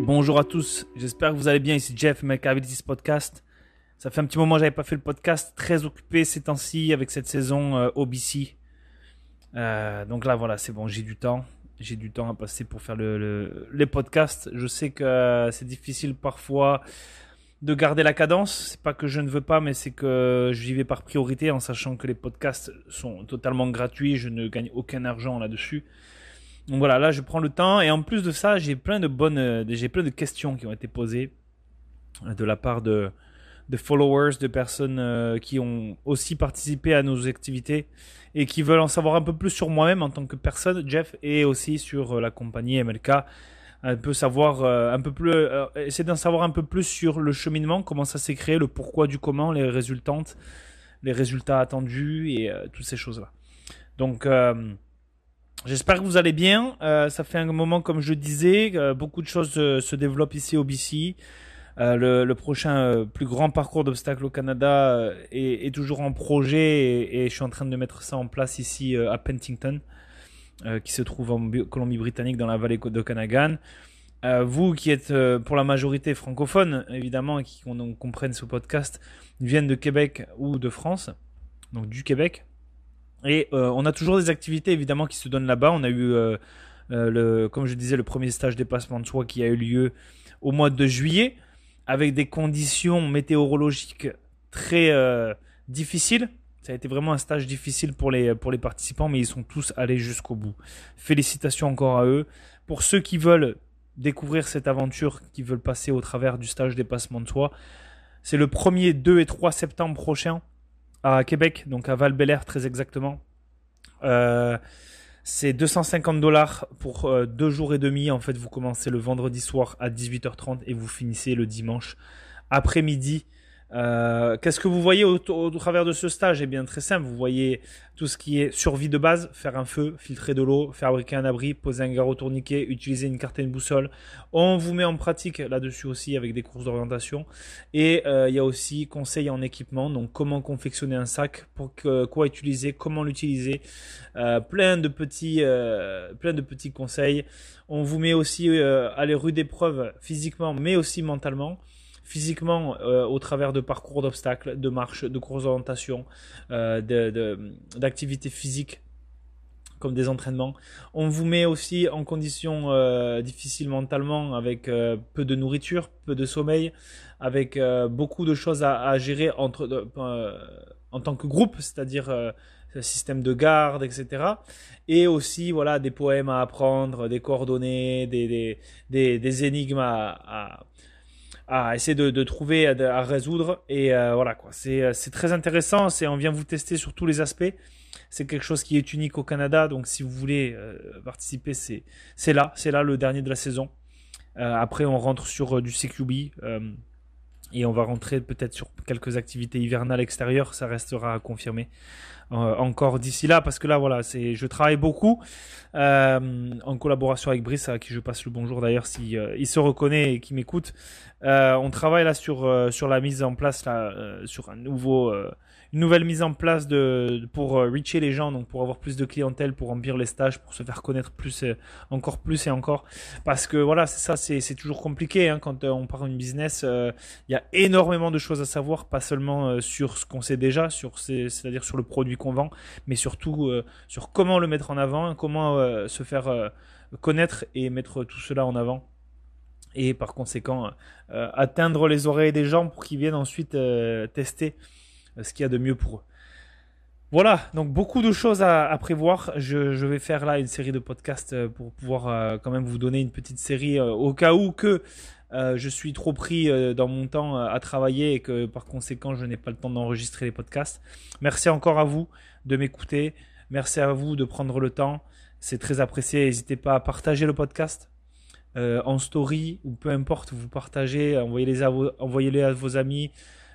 Bonjour à tous, j'espère que vous allez bien. Ici Jeff, Make Abilities Podcast. Ça fait un petit moment que j'avais pas fait le podcast, très occupé ces temps-ci avec cette saison euh, OBC. Euh, donc là, voilà, c'est bon, j'ai du temps. J'ai du temps à passer pour faire le- les podcasts. Je sais que euh, c'est difficile parfois de garder la cadence. C'est pas que je ne veux pas, mais c'est que j'y vais par priorité en sachant que les podcasts sont totalement gratuits. Je ne gagne aucun argent là-dessus. Donc voilà, là je prends le temps et en plus de ça, j'ai plein de bonnes, euh, j'ai plein de questions qui ont été posées euh, de la part de, followers, de personnes euh, qui ont aussi participé à nos activités et qui veulent en savoir un peu plus sur moi-même en tant que personne, Jeff, et aussi sur la compagnie MLK. Un peu savoir, un peu plus, essayer d'en savoir un peu plus sur le cheminement, comment ça s'est créé, le pourquoi du comment, les résultantes, les résultats attendus et toutes ces choses-là. Donc J'espère que vous allez bien. Euh, ça fait un moment, comme je disais, euh, beaucoup de choses euh, se développent ici au BC. Euh, le, le prochain euh, plus grand parcours d'obstacles au Canada est, est toujours en projet et, et je suis en train de mettre ça en place ici à Pentington, qui se trouve en Bi- Colombie-Britannique dans la vallée de Canagan. Vous qui êtes pour la majorité francophone, évidemment, et qui comprennent ce podcast, viennent de Québec ou de France, donc du Québec. Et euh, on a toujours des activités évidemment qui se donnent là-bas. On a eu, euh, euh, le, comme je disais, le premier stage dépassement de soi qui a eu lieu au mois de juillet avec des conditions météorologiques très difficiles. Ça a été vraiment un stage difficile pour les, pour les participants, mais ils sont tous allés jusqu'au bout. Félicitations encore à eux. Pour ceux qui veulent découvrir cette aventure, qui veulent passer au travers du stage dépassement de soi, c'est le 1er, 2 et 3 septembre prochain à Québec, donc à val très exactement. Euh, c'est 250 dollars pour euh, deux jours et demi. En fait, vous commencez le vendredi soir à 18h30 et vous finissez le dimanche après-midi. Euh, Qu'est-ce que vous voyez au, travers de ce stage? Eh bien, très simple. Vous voyez tout ce qui est survie de base, faire un feu, filtrer de l'eau, fabriquer un abri, poser un garrot tourniquet, utiliser une carte et une boussole. On vous met en pratique là-dessus aussi avec des courses d'orientation. Et euh, il y a aussi conseils en équipement, donc comment confectionner un sac, pour quoi utiliser, comment l'utiliser, euh, plein de petits, euh, plein de petits conseils. On vous met aussi à les rudes épreuves physiquement, mais aussi mentalement. Physiquement, euh, au travers de parcours d'obstacles, de marches, de courses d'orientation, euh, d'activités physiques comme des entraînements. On vous met aussi en conditions euh, difficiles mentalement avec euh, peu de nourriture, peu de sommeil, avec beaucoup de choses à, gérer entre, en tant que groupe, c'est-à-dire système de garde, etc. Et aussi voilà des poèmes à apprendre, des coordonnées, des, des, énigmes à, à essayer de, trouver, à, résoudre. Et euh, voilà quoi, c'est c'est très intéressant. On vient vous tester sur tous les aspects. C'est quelque chose qui est unique au Canada, donc si vous voulez euh, participer, c'est là, c'est là le dernier de la saison. Euh, après, on rentre sur euh, du CQB euh, et on va rentrer peut-être sur quelques activités hivernales extérieures. Ça restera à confirmer euh, encore d'ici là, parce que là, voilà, c'est je travaille beaucoup euh, en collaboration avec Brice, à qui je passe le bonjour d'ailleurs, si euh, il se reconnaît et qui m'écoute. Euh, on travaille là sur euh, sur la mise en place là, euh, sur un nouveau euh, nouvelle mise en place de pour euh, reacher les gens, donc pour avoir plus de clientèle, pour remplir les stages, pour se faire connaître plus, euh, encore plus et encore. Parce que voilà, c'est ça, c'est c'est toujours compliqué hein, quand euh, on part une business. Il y a énormément de choses à savoir, pas seulement euh, sur ce qu'on sait déjà, sur ces- c'est-à-dire sur le produit qu'on vend, mais surtout euh, sur comment le mettre en avant, comment se faire connaître et mettre tout cela en avant. Et par conséquent, euh, atteindre les oreilles des gens pour qu'ils viennent ensuite euh, tester ce qu'il y a de mieux pour eux. Voilà, donc beaucoup de choses à, prévoir. Je, vais faire là une série de podcasts euh, pour pouvoir euh, quand même vous donner une petite série euh, au cas où que je suis trop pris dans mon temps à travailler et que par conséquent je n'ai pas le temps d'enregistrer les podcasts. Merci encore à vous de m'écouter. Merci à vous de prendre le temps. C'est très apprécié. N'hésitez pas à partager le podcast en story ou peu importe. Vous partagez, envoyez-les à vos amis.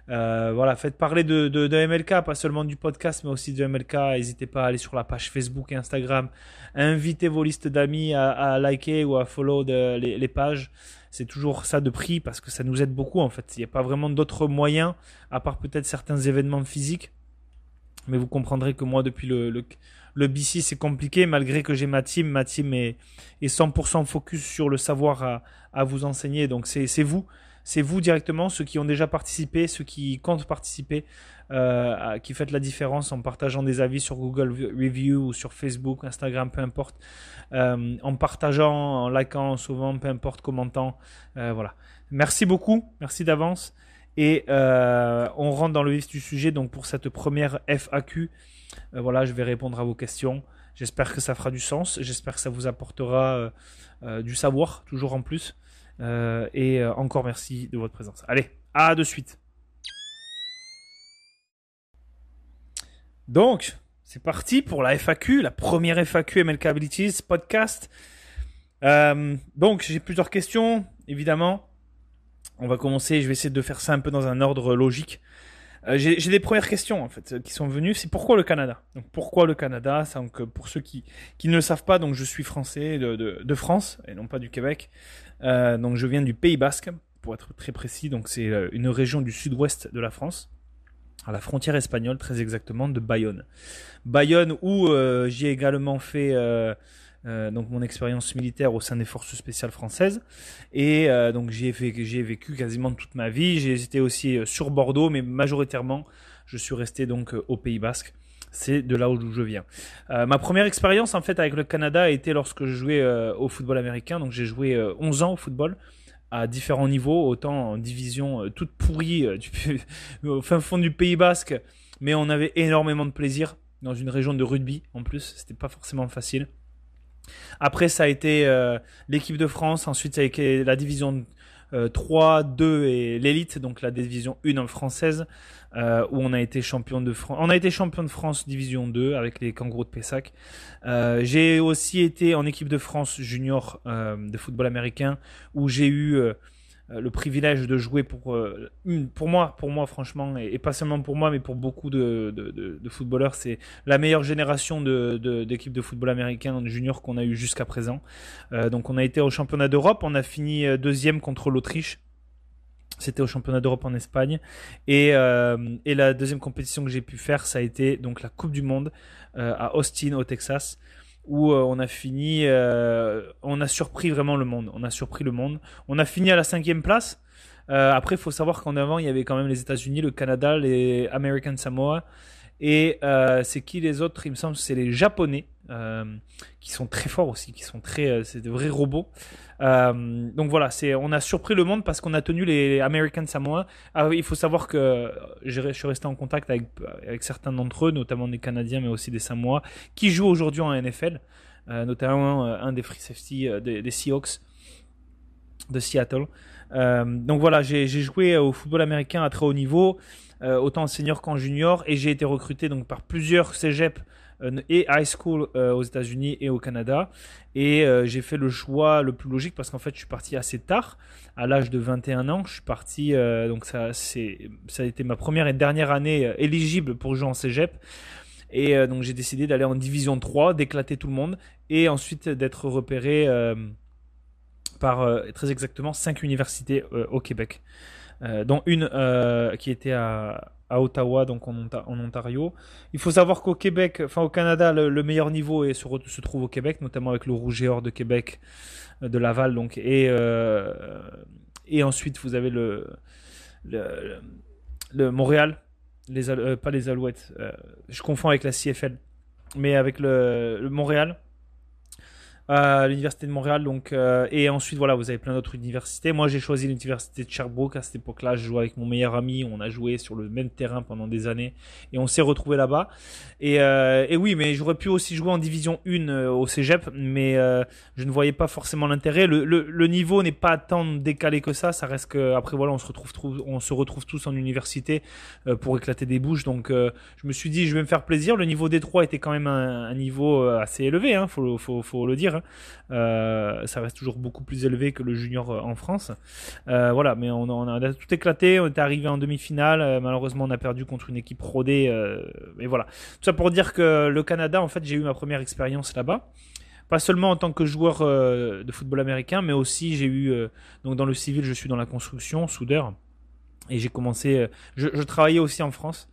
Euh, voilà, faites parler de, de, MLK, pas seulement du podcast, mais aussi de MLK. N'hésitez pas à aller sur la page Facebook et Instagram. Invitez vos listes d'amis à, liker ou à follow les, pages. C'est toujours ça de prix parce que ça nous aide beaucoup en fait. Il n'y a pas vraiment d'autres moyens, à part peut-être certains événements physiques, Mais vous comprendrez que moi, depuis le, le, le BC, c'est compliqué, malgré que j'ai ma team. Ma team est, est 100% focus sur le savoir à, à vous enseigner. Donc, c'est vous. C'est vous directement, ceux qui ont déjà participé, ceux qui comptent participer, euh, qui faites la différence en partageant des avis sur Google Review ou sur Facebook, Instagram, peu importe. Euh, en partageant, en likant souvent, peu importe, commentant. Euh, voilà. Merci beaucoup. Merci d'avance. Et on rentre dans le vif du sujet. Donc pour cette première FAQ, voilà, je vais répondre à vos questions. J'espère que ça fera du sens. J'espère que ça vous apportera du savoir, toujours en plus. Et encore merci de votre présence. Allez, à de suite. Donc, c'est parti pour la FAQ, la première FAQ MLK Abilities podcast. donc, j'ai plusieurs questions, évidemment. On va commencer, je vais essayer de faire ça un peu dans un ordre logique. Euh, j'ai des premières questions en fait qui sont venues. C'est pourquoi le Canada? Donc pourquoi le Canada? Donc pour ceux qui, qui ne le savent pas, donc je suis français de, de, France et non pas du Québec. Euh, donc je viens du Pays Basque pour être très précis. Donc c'est euh, une région du sud-ouest de la France, à la frontière espagnole très exactement de Bayonne. Bayonne où euh, j'ai également fait euh, donc mon expérience militaire au sein des forces spéciales françaises. Et euh, donc j'y ai, vécu, vécu quasiment toute ma vie. J'ai été aussi euh, sur Bordeaux, mais majoritairement, je suis resté donc au Pays Basque. C'est de là où je viens. Ma première expérience en fait avec le Canada a été lorsque je jouais au football américain. Donc j'ai joué euh, 11 ans au football à différents niveaux, autant en division toute pourrie du, au fin fond du Pays Basque, mais on avait énormément de plaisir dans une région de rugby en plus. C'était pas forcément facile. Après, ça a été euh, l'équipe de France. Ensuite, ça a été la division euh, 3, 2 et l'élite, donc la division 1 française, euh, où on a été champion de France. On a été champion de France division 2 avec les Kangourous de Pessac. Euh, j'ai aussi été en équipe de France junior euh, de football américain, où j'ai eu euh, euh, le privilège de jouer pour euh, pour moi, pour moi franchement, et, pas seulement pour moi, mais pour beaucoup de, de, de, de footballeurs, c'est la meilleure génération d'équipes de, de, football américain junior qu'on a eu jusqu'à présent. Euh, donc on a été au championnat d'Europe, on a fini euh, deuxième contre l'Autriche. C'était au championnat d'Europe en Espagne et, euh, et la deuxième compétition que j'ai pu faire, ça a été donc la Coupe du Monde euh, à Austin au Texas où euh, on a fini, euh, on a surpris vraiment le monde. On a surpris le monde. On a fini à la cinquième place. Euh, après, il faut savoir qu'en avant, il y avait quand même les États-Unis, le Canada, les American Samoa. Et c'est qui les autres? Il me semble c'est les Japonais qui sont très forts aussi, qui sont très, euh, c'est de vrais robots. Euh, donc voilà, c'est, on a surpris le monde parce qu'on a tenu les American Samoa. Ah, il faut savoir que je suis resté en contact avec, certains d'entre eux, notamment des Canadiens, mais aussi des Samoa, qui jouent aujourd'hui en NFL, euh, notamment euh, un des free safety euh, des, Seahawks de Seattle. donc voilà, j'ai joué au football américain à très haut niveau euh, autant en senior qu'en junior, et j'ai été recruté donc par plusieurs cégeps euh, et high school euh, aux États-Unis et au Canada. Et euh, j'ai fait le choix le plus logique parce qu'en fait, je suis parti assez tard, à l'âge de 21 ans. Je suis parti, euh, donc ça, ça a été ma première et dernière année éligible pour jouer en cégep. Et donc j'ai décidé d'aller en division 3, d'éclater tout le monde, et ensuite d'être repéré par très exactement 5 universités au Québec euh, dont une euh, qui était à, à, Ottawa, donc en, en, Ontario. Il faut savoir qu'au Québec, enfin au Canada, le, le meilleur niveau est, se, trouve au Québec, notamment avec le Rouge et Or de Québec, euh, de Laval, donc et euh, et ensuite vous avez le le, Montréal, les euh, pas les Alouettes, je confonds avec la CFL, mais avec le Montréal l'université de Montréal. Donc, euh, et ensuite, voilà, vous avez plein d'autres universités. Moi, j'ai choisi l'université de Sherbrooke. À cette époque-là, je jouais avec mon meilleur ami. On a joué sur le même terrain pendant des années et on s'est retrouvé là-bas. Et, euh, et, oui, mais j'aurais pu aussi jouer en division 1 euh, au cégep, mais je ne voyais pas forcément l'intérêt. Le, le, niveau n'est pas tant décalé que ça. Ça reste que après, voilà, on se retrouve, on se retrouve tous en université pour éclater des bouches. Donc, je me suis dit, je vais me faire plaisir. Le niveau des 3 était quand même un, niveau assez élevé, hein, faut, faut, faut le dire. Euh, ça reste toujours beaucoup plus élevé que le junior en France. Euh, voilà, mais on, a tout éclaté. On est arrivé en demi-finale. Euh, malheureusement, on a perdu contre une équipe rodée. mais voilà. Tout ça pour dire que le Canada, en fait, j'ai eu ma première expérience là-bas pas seulement en tant que joueur euh, de football américain, mais aussi j'ai eu euh, donc dans le civil, je suis dans la construction, soudeur, et j'ai commencé. Euh, je, travaillais aussi en France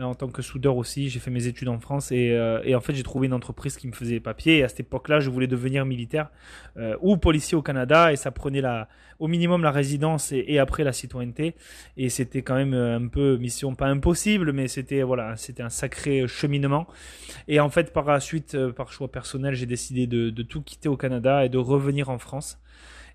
en tant que soudeur aussi. J'ai fait mes études en France et, et en fait j'ai trouvé une entreprise qui me faisait les papiers. Et à cette époque-là, je voulais devenir militaire ou policier au Canada et ça prenait la, au minimum la résidence et, après la citoyenneté. Et c'était quand même un peu mission pas impossible, mais c'était voilà, c'était un sacré cheminement. Et en fait, par la suite, par choix personnel, j'ai décidé de, de tout quitter au Canada et de revenir en France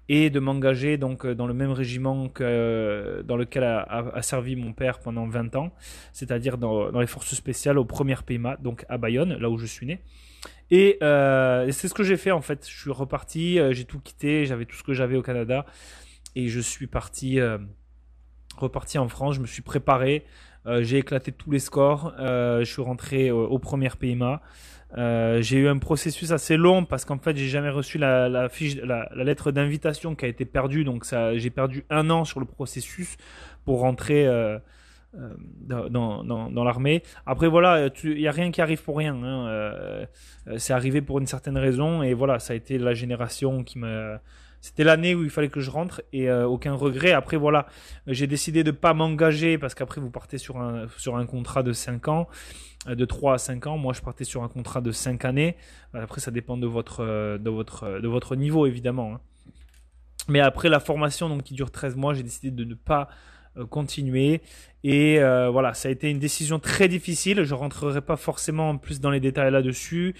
et de m'engager donc euh, dans le même régiment que euh, dans lequel a, servi mon père pendant 20 ans, c'est-à-dire dans, les forces spéciales au premier PMA, donc à Bayonne, là où je suis né. Et, euh, c'est ce que j'ai fait en fait. Je suis reparti, j'ai tout quitté, j'avais tout ce que j'avais au Canada et je suis parti, reparti en France. Je me suis préparé, j'ai éclaté tous les scores, je suis rentré au premier PMA. Euh, j'ai eu un processus assez long parce qu'en fait j'ai jamais reçu la, fiche, la, lettre d'invitation qui a été perdue, donc ça, j'ai perdu un an sur le processus pour rentrer euh, euh, dans, dans, dans l'armée. Après voilà, il n'y a rien qui arrive pour rien. Hein. c'est arrivé pour une certaine raison et voilà, ça a été la génération qui m'a c'était l'année où il fallait que je rentre et aucun regret. Après voilà, j'ai décidé de pas m'engager parce qu'après vous partez sur un sur un contrat de 5 ans euh, de 3 à 5 ans. Moi, je partais sur un contrat de 5 années. Euh, après, ça dépend de votre, euh, de votre, niveau, évidemment. Hein. Mais après la formation, donc qui dure 13 mois, j'ai décidé de ne pas continuer. Et voilà, ça a été une décision très difficile. Je rentrerai pas forcément plus dans les détails là-dessus.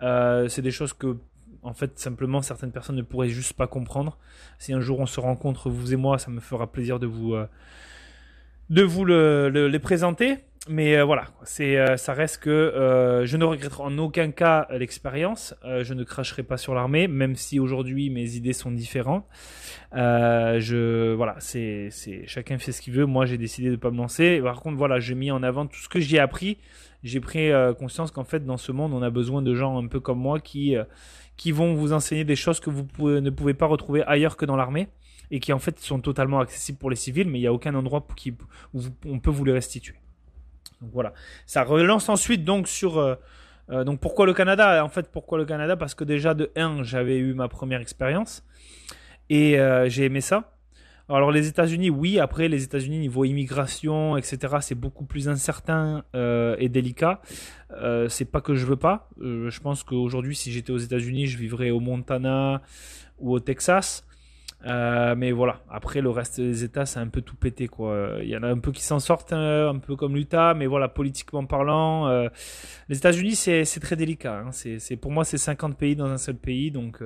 c'est des choses que, en fait, simplement certaines personnes ne pourraient juste pas comprendre. Si un jour on se rencontre, vous et moi, ça me fera plaisir de vous, les présenter mais euh, voilà, c'est, euh, ça reste que euh, je ne regretterai en aucun cas l'expérience. je ne cracherai pas sur l'armée, même si aujourd'hui mes idées sont différentes. je voilà, c'est, c'est chacun fait ce qu'il veut. Moi, j'ai décidé de pas me lancer. Par contre, voilà, j'ai mis en avant tout ce que j'ai appris. J'ai pris conscience qu'en fait, dans ce monde, on a besoin de gens un peu comme moi qui qui vont vous enseigner des choses que vous ne pouvez pas retrouver ailleurs que dans l'armée et qui en fait sont totalement accessibles pour les civils, mais il n'y a aucun endroit où on peut vous les restituer. Voilà. Ça relance ensuite donc sur euh, euh, donc pourquoi le Canada? En fait, pourquoi le Canada? Parce que déjà de 1, j'avais eu ma première expérience et euh, j'ai aimé ça. Alors les États-Unis, oui. Après les États-Unis niveau immigration, etc. C'est beaucoup plus incertain et délicat. c'est pas que je veux pas. je pense qu'aujourd'hui, si j'étais aux États-Unis, je vivrais au Montana ou au Texas. Euh, mais voilà, après le reste des États, c'est un peu tout pété quoi. Il y en a un peu qui s'en sortent, euh, un, peu comme l'Utah, mais voilà, politiquement parlant, euh, les États-Unis c'est très délicat. Hein. C'est pour moi c'est 50 pays dans un seul pays, donc.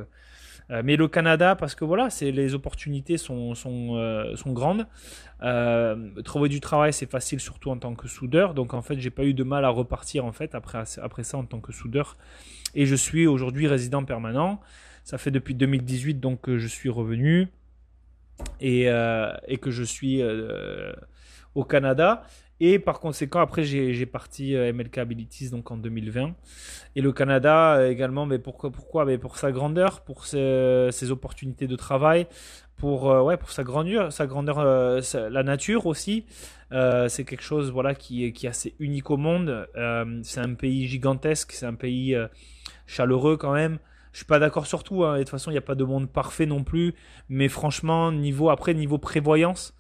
mais le Canada, parce que voilà, c'est les opportunités sont sont sont grandes. trouver du travail c'est facile, surtout en tant que soudeur. Donc en fait, j'ai pas eu de mal à repartir en fait après après ça en tant que soudeur. Et je suis aujourd'hui résident permanent. Ça fait depuis 2018 donc que je suis revenu et, euh, que je suis euh, au Canada. Et par conséquent, après, j'ai parti euh, MLK Abilities donc en 2020. Et le Canada également, mais pourquoi, pourquoi? Mais Pour sa grandeur, pour ses, ses opportunités de travail, pour, ouais, pour sa grandeur, sa grandeur la nature aussi. c'est quelque chose voilà, qui, qui est assez unique au monde. c'est un pays gigantesque, c'est un pays chaleureux quand même. Je suis pas d'accord sur tout. Hein. de toute façon, il n'y a pas de monde parfait non plus. Mais franchement, niveau après niveau prévoyance,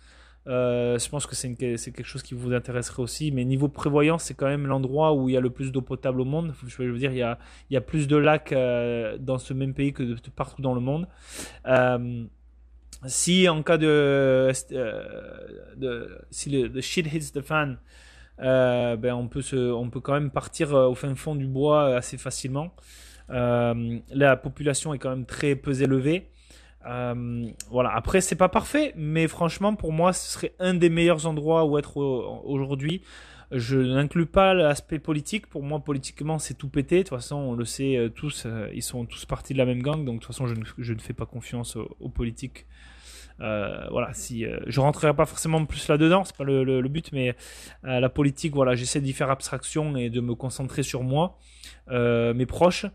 euh, je pense que c'est quelque chose qui vous intéresserait aussi. Mais niveau prévoyance, c'est quand même l'endroit où il y a le plus d'eau potable au monde. Je veux dire, il y a, il y a plus de lacs euh, dans ce même pays que de, partout dans le monde. Euh, si en cas de, de si le shit hits the fan, ben on peut se, on peut quand même partir au fin fond du bois assez facilement. Euh, la population est quand même très peu élevée. Euh, voilà. Après, c'est pas parfait, mais franchement, pour moi, ce serait un des meilleurs endroits où être aujourd'hui. Je n'inclus pas l'aspect politique. Pour moi, politiquement, c'est tout pété. De toute façon, on le sait euh, tous. ils sont tous partis de la même gang. Donc, de toute façon, je ne, fais pas confiance aux, politiques. Euh, voilà, si je rentrerai pas forcément plus là-dedans, c'est pas le, le, but, mais la politique, voilà, j'essaie d'y faire abstraction et de me concentrer sur moi, mes proches,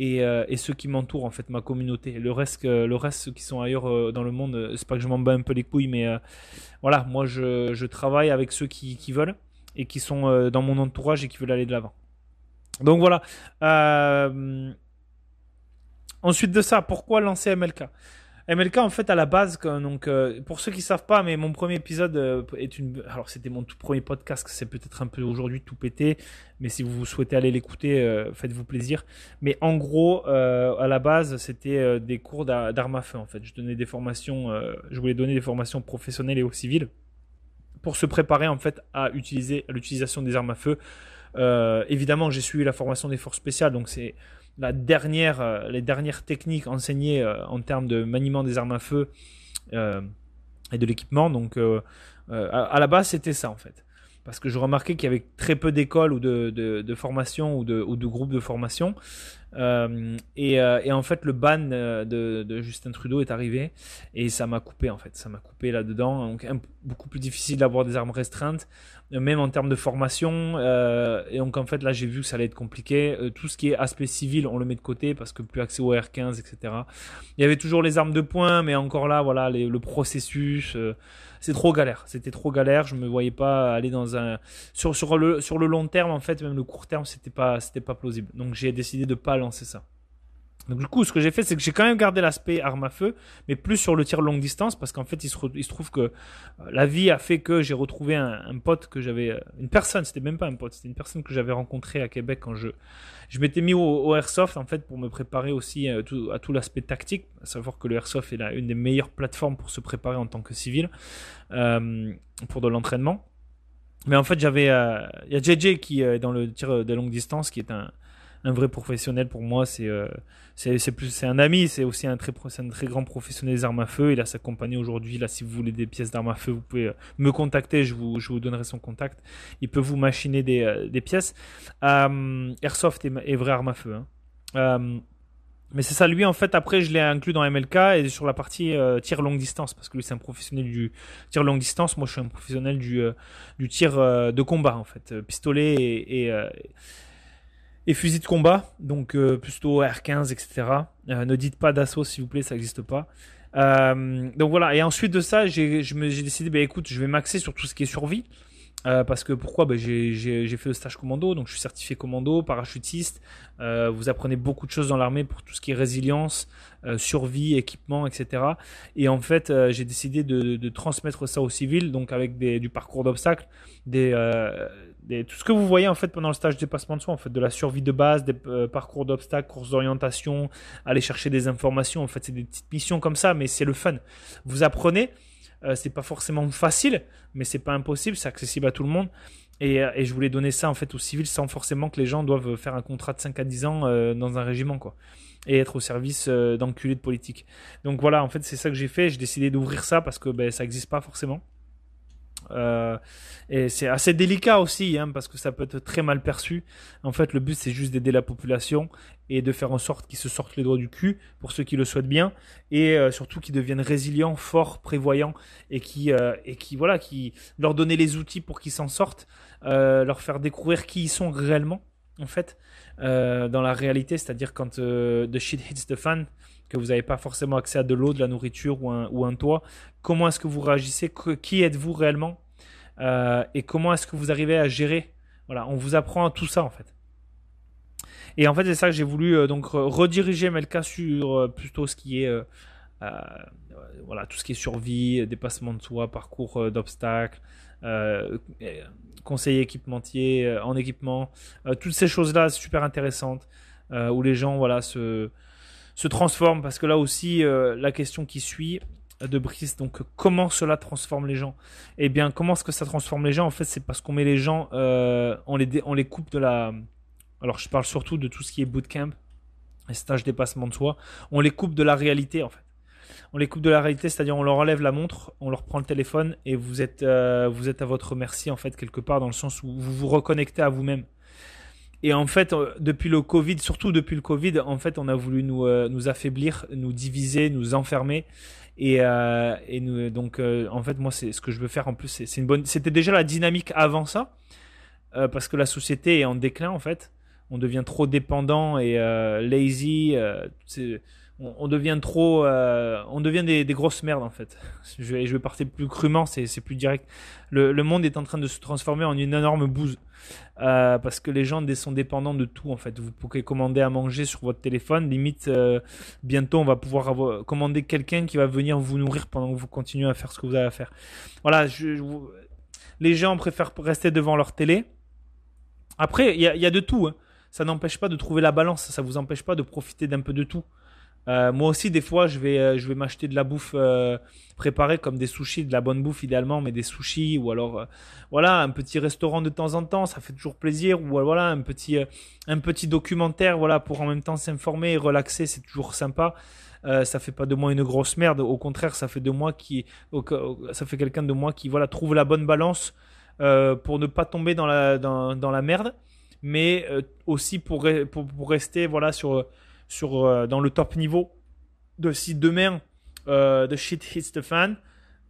euh, et, ceux qui m'entourent en fait ma communauté. Le reste le reste ceux qui sont ailleurs euh, dans le monde euh, c'est pas que je m'en bats un peu les couilles mais voilà moi je, je, travaille avec ceux qui, qui veulent et qui sont dans mon entourage et qui veulent aller de l'avant. Donc voilà. Ensuite de ça pourquoi lancer MLK MLK en fait à la base donc euh, pour ceux qui savent pas mais mon premier épisode euh, est une alors c'était mon tout premier podcast c'est peut-être un peu aujourd'hui tout pété mais si vous souhaitez aller l'écouter euh, faites-vous plaisir. Mais en gros à la base c'était des cours d'armes à feu en fait. Je donnais des formations je voulais donner des formations professionnelles et aux civils pour se préparer en fait à utiliser l'utilisation des armes à feu. Évidemment j'ai suivi la formation des forces spéciales donc c'est la dernière, euh, les dernières techniques enseignées euh, en termes de maniement des armes à feu euh, et de l'équipement. Donc, à, la base, c'était ça en fait parce que je remarquais qu'il y avait très peu d'écoles ou de, de, formation ou de, ou de groupes de formation. Euh, et, euh, et, en fait, le ban euh, de, de, Justin Trudeau est arrivé et ça m'a coupé en fait. Ça m'a coupé là-dedans. Donc, beaucoup plus difficile d'avoir des armes restreintes, même en termes de formation. et donc, en fait, là, j'ai vu que ça allait être compliqué. tout ce qui est aspect civil, on le met de côté parce que plus accès au R15, etc. Il y avait toujours les armes de poing, mais encore là, voilà, le processus c'est trop galère. C'était trop galère. Je me voyais pas aller dans un sur sur le sur le long terme en fait, même le court terme, c'était pas c'était pas plausible. Donc j'ai décidé de pas lancer ça. Donc du coup, ce que j'ai fait, c'est que j'ai quand même gardé l'aspect arme à feu, mais plus sur le tir longue distance, parce qu'en fait, il se, trouve que euh, la vie a fait que j'ai retrouvé un, pote que j'avais, euh, une personne, c'était même pas un pote, c'était une personne que j'avais rencontré à Québec quand je, je m'étais mis au, airsoft en fait pour me préparer aussi à euh, tout, à tout l'aspect tactique, à savoir que le airsoft est la, une des meilleures plateformes pour se préparer en tant que civil pour de l'entraînement. Mais en fait, j'avais, il y a JJ qui est dans le tir de longue distance, qui est un un vrai professionnel pour moi. C'est euh, c'est plus c'est un ami, c'est aussi un très un très grand professionnel des armes à feu. Il a sa compagnie aujourd'hui. Là, si vous voulez des pièces d'armes à feu, vous pouvez euh, me contacter. Je vous je vous donnerai son contact. Il peut vous machiner des, euh, des pièces. Airsoft est, est, vrai arme à feu. Hein. mais c'est ça, lui en fait. Après, je l'ai inclus dans MLK et sur la partie tir longue distance parce que lui c'est un professionnel du tir longue distance. Moi, je suis un professionnel du du tir de combat en fait, pistolet et, et et fusil de combat, donc euh, plutôt R15, etc. Euh, ne dites pas d'assaut s'il vous plaît, ça n'existe pas. Euh, donc voilà, et ensuite de ça, j'ai décidé, bah, écoute, je vais m'axer sur tout ce qui est survie. Parce que pourquoi? Bah, J'ai fait le stage commando, donc je suis certifié commando, parachutiste. vous apprenez beaucoup de choses dans l'armée pour tout ce qui est résilience, survie, équipement, etc. Et en fait, j'ai décidé de, de, transmettre ça aux civils, donc avec des, du parcours d'obstacles, des, tout ce que vous voyez en fait pendant le stage dépassement de soi, en fait, de la survie de base, des euh, parcours d'obstacles, courses d'orientation, aller chercher des informations. En fait, c'est des petites missions comme ça, mais c'est le fun. Vous apprenez. Euh, c'est pas forcément facile, mais c'est pas impossible. C'est accessible à tout le monde. Et, euh, et, je voulais donner ça en fait aux civils sans forcément que les gens doivent faire un contrat de 5 à 10 ans euh, dans un régiment quoi et être au service d'enculés de politique. Donc voilà, en fait, c'est ça que j'ai fait. J'ai décidé d'ouvrir ça parce que ben, ça n'existe pas forcément. Euh, et c'est assez délicat aussi, hein, parce que ça peut être très mal perçu. En fait, le but, c'est juste d'aider la population et de faire en sorte qu'ils se sortent les doigts du cul, pour ceux qui le souhaitent bien, et euh, surtout qu'ils deviennent résilients, forts, prévoyants, et qui, euh, et qui, voilà, qui leur donner les outils pour qu'ils s'en sortent, leur faire découvrir qui ils sont réellement, en fait, dans la réalité, c'est-à-dire quand the shit hits the fan, que vous n'avez pas forcément accès à de l'eau, de la nourriture ou un, ou un toit. Comment est-ce que vous réagissez? Qui êtes-vous réellement? Euh, Et comment est-ce que vous arrivez à gérer? Voilà, on vous apprend tout ça en fait. Et en fait, c'est ça que j'ai voulu euh, donc rediriger Melka sur euh, plutôt ce qui est voilà tout ce qui est survie, dépassement de soi, parcours d'obstacles, conseiller équipementier en équipement, toutes ces choses là super intéressantes où les gens voilà se se transforme parce que là aussi euh, la question qui suit de Brice donc comment cela transforme les gens? Eh bien comment est-ce que ça transforme les gens? En fait c'est parce qu'on met les gens euh, on les on les coupe de la alors je parle surtout de tout ce qui est bootcamp et stage dépassement de soi. On les coupe de la réalité en fait. On les coupe de la réalité, c'est-à-dire on leur enlève la montre, on leur prend le téléphone et vous êtes, euh, vous êtes à votre merci en fait quelque part dans le sens où vous vous reconnectez à vous-même. Et en fait, euh, depuis le Covid, surtout depuis le Covid, en fait, on a voulu nous, euh, nous affaiblir, nous diviser, nous enfermer. Et, euh, donc, en fait, moi, c'est ce que je veux faire. En plus, c'est une bonne. C'était déjà la dynamique avant ça, parce que la société est en déclin. En fait, on devient trop dépendant et lazy. On, devient trop, euh, on devient des, grosses merdes en fait. Je vais, je vais partir plus crûment, c'est plus direct. Le, monde est en train de se transformer en une énorme bouse euh, parce que les gens sont dépendants de tout en fait. Vous pouvez commander à manger sur votre téléphone, limite euh, bientôt on va pouvoir commander quelqu'un qui va venir vous nourrir pendant que vous continuez à faire ce que vous avez à faire. Voilà, les gens préfèrent rester devant leur télé. Après, il y, y a, de tout. Hein. Ça n'empêche pas de trouver la balance. Ça vous empêche pas de profiter d'un peu de tout. Euh, moi aussi, des fois, je vais, euh, je vais m'acheter de la bouffe euh, préparée comme des sushis, de la bonne bouffe idéalement, mais des sushis ou alors, voilà, un petit restaurant de temps en temps, ça fait toujours plaisir. Ou voilà, un petit, un petit documentaire, voilà, pour en même temps s'informer et relaxer, c'est toujours sympa. ça fait pas de moi une grosse merde. Au contraire, ça fait de moi qui, ça fait quelqu'un de moi qui, voilà, trouve la bonne balance pour ne pas tomber dans la, dans, la merde, mais aussi pour, pour rester, voilà, sur sur, euh, dans le top niveau de si demain euh, de shit hits the fan,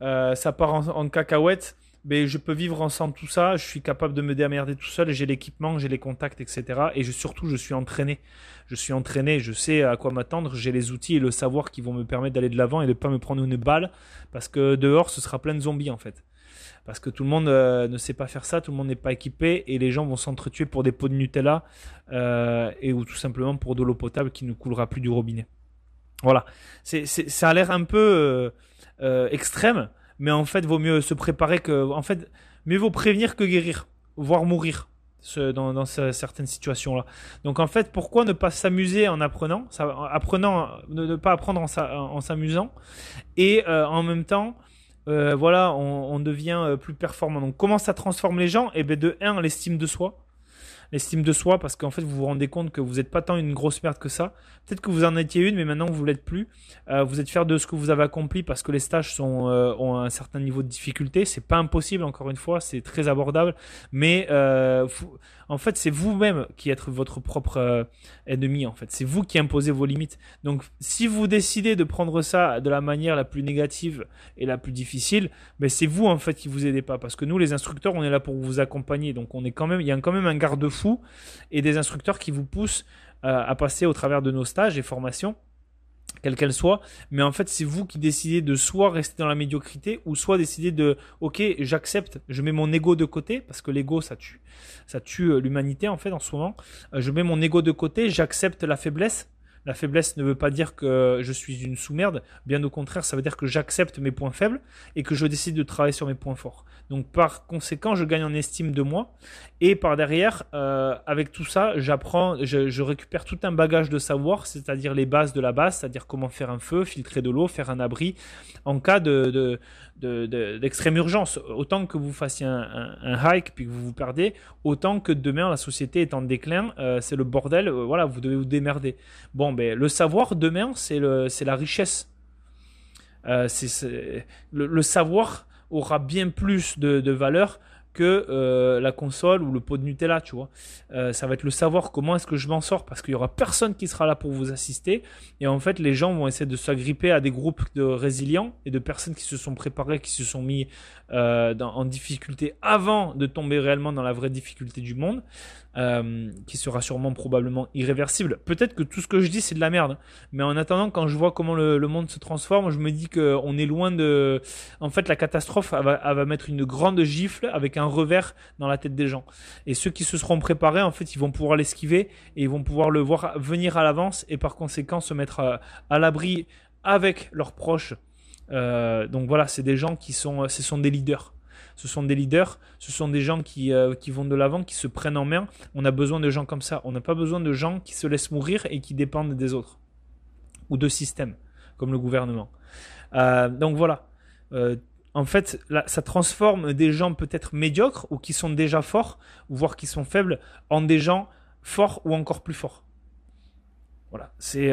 euh, ça part en, cacahuète, mais je peux vivre ensemble tout ça, je suis capable de me démerder tout seul, j'ai l'équipement, j'ai les contacts, etc. Et je, surtout, je suis entraîné. Je suis entraîné, je sais à quoi m'attendre, j'ai les outils et le savoir qui vont me permettre d'aller de l'avant et de ne pas me prendre une balle, parce que dehors, ce sera plein de zombies en fait. Parce que tout le monde ne sait pas faire ça, tout le monde n'est pas équipé et les gens vont s'entretuer pour des pots de Nutella euh, et ou tout simplement pour de l'eau potable qui ne coulera plus du robinet. Voilà, c'est, ça a l'air un peu euh, euh, extrême, mais en fait, vaut mieux se préparer que, en fait, mieux vaut prévenir que guérir, voire mourir. dans, dans certaines situations là. Donc en fait, pourquoi ne pas s'amuser en apprenant, ça, apprenant, ne, pas apprendre en, en s'amusant, et en même temps voilà, on, devient plus performant. Donc comment ça transforme les gens? Et eh bien de 1, l'estime de soi l'estime de soi parce qu'en fait vous vous rendez compte que vous n'êtes pas tant une grosse merde que ça. Peut-être que vous en étiez une, mais maintenant vous l'êtes plus. Euh, vous êtes fier de ce que vous avez accompli parce que les stages sont, euh, ont un certain niveau de difficulté. C'est pas impossible, encore une fois, c'est très abordable, mais euh, en fait c'est vous-même qui êtes votre propre ennemi. En fait, c'est vous qui imposez vos limites. Donc si vous décidez de prendre ça de la manière la plus négative et la plus difficile, ben c'est vous en fait qui vous aidez pas parce que nous les instructeurs on est là pour vous accompagner. Donc on est quand même, il y a quand même un garde-fou et des instructeurs qui vous poussent euh, à passer au travers de nos stages et formations quelles qu'elles soient, mais en fait c'est vous qui décidez de soit rester dans la médiocrité ou soit décider de ok j'accepte, je mets mon ego de côté parce que l'ego ça tue, ça tue euh, l'humanité en fait en ce moment. Euh, je mets mon ego de côté, j'accepte la faiblesse. La faiblesse ne veut pas dire que je suis une sous-merde, bien au contraire, ça veut dire que j'accepte mes points faibles et que je décide de travailler sur mes points forts. Donc par conséquent, je gagne en estime de moi. Et par derrière, euh, avec tout ça, j'apprends, je, récupère tout un bagage de savoir, c'est-à-dire les bases de la base, c'est-à-dire comment faire un feu, filtrer de l'eau, faire un abri en cas de, d'extrême urgence. Autant que vous fassiez un, hike puis que vous vous perdez, autant que demain la société est en déclin, euh, c'est le bordel, euh, voilà, vous devez vous démerder. Bon, ben le savoir demain, c'est le, la richesse. c'est, le, savoir aura bien plus de, valeur que euh, la console ou le pot de Nutella, tu vois. Euh, ça va être le savoir comment est-ce que je m'en sors parce qu'il y aura personne qui sera là pour vous assister et en fait les gens vont essayer de s'agripper à des groupes de résilients et de personnes qui se sont préparées, qui se sont mis euh, en difficulté avant de tomber réellement dans la vraie difficulté du monde. Euh, qui sera sûrement probablement irréversible. Peut-être que tout ce que je dis c'est de la merde, mais en attendant, quand je vois comment le, monde se transforme, je me dis qu'on est loin de. En fait, la catastrophe elle va, mettre une grande gifle avec un revers dans la tête des gens. Et ceux qui se seront préparés, en fait, ils vont pouvoir l'esquiver et ils vont pouvoir le voir venir à l'avance et par conséquent se mettre à, à l'abri avec leurs proches. Euh, donc voilà, c'est des gens qui sont, ce sont des leaders ce sont des leaders, ce sont des gens qui, euh, qui vont de l'avant, qui se prennent en main. On a besoin de gens comme ça. On n'a pas besoin de gens qui se laissent mourir et qui dépendent des autres. Ou de systèmes, comme le gouvernement. Euh, donc voilà. Euh, en fait, ça transforme des gens peut-être médiocres ou qui sont déjà forts, voire qui sont faibles, en des gens forts ou encore plus forts. Voilà, c'est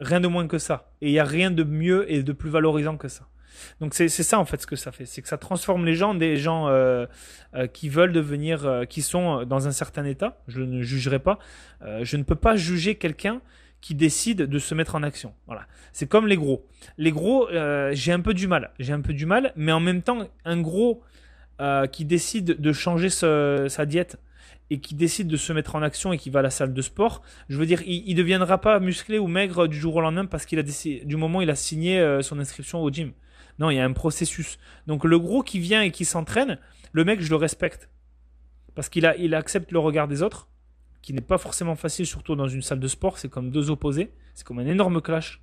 rien de moins que ça. Et il n'y a rien de mieux et de plus valorisant que ça. Donc c'est ça en fait ce que ça fait, c'est que ça transforme les gens des gens euh, euh, qui veulent devenir, euh, qui sont dans un certain état. Je ne jugerai pas. je ne peux pas juger quelqu'un qui décide de se mettre en action. Voilà. C'est comme les gros. Les gros, j'ai un peu du mal. J'ai un peu du mal, mais en même temps, un gros qui décide de changer sa diète et qui décide de se mettre en action et qui va à la salle de sport, je veux dire, il, il deviendra pas musclé ou maigre du jour au lendemain parce qu'il a décidé, du moment où il a signé son inscription au gym. Non, il y a un processus. Donc le gros qui vient et qui s'entraîne, le mec, je le respecte parce qu'il a, il accepte le regard des autres, qui n'est pas forcément facile, surtout dans une salle de sport. C'est comme deux opposés, c'est comme un énorme clash.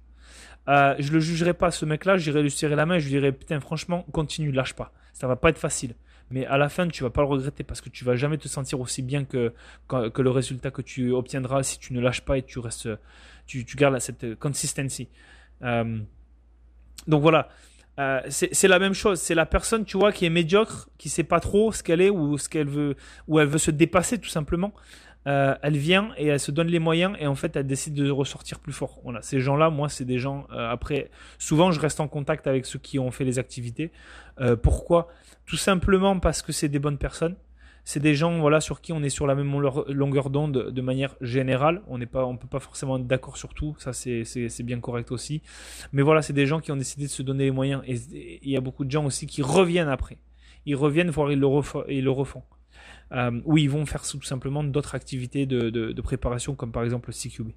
Euh, je le jugerai pas ce mec-là, j'irai lui serrer la main, je lui dirai putain franchement continue, lâche pas. Ça va pas être facile mais à la fin tu vas pas le regretter parce que tu vas jamais te sentir aussi bien que, que, le résultat que tu obtiendras si tu ne lâches pas et tu restes tu, tu gardes cette consistency euh, donc voilà euh, c'est la même chose c'est la personne tu vois qui est médiocre qui sait pas trop ce qu'elle est ou ce qu'elle veut ou elle veut se dépasser tout simplement euh, elle vient et elle se donne les moyens et en fait elle décide de ressortir plus fort. Voilà, ces gens-là, moi, c'est des gens. Euh, après, souvent, je reste en contact avec ceux qui ont fait les activités. Euh, pourquoi? Tout simplement parce que c'est des bonnes personnes. C'est des gens, voilà, sur qui on est sur la même longueur d'onde de manière générale. On on peut pas forcément être d'accord sur tout. Ça, c'est bien correct aussi. Mais voilà, c'est des gens qui ont décidé de se donner les moyens. Et il y a beaucoup de gens aussi qui reviennent après. Ils reviennent, voire ils le, refont euh, où ils vont faire tout simplement d'autres activités de, de, préparation, comme par exemple le CQB.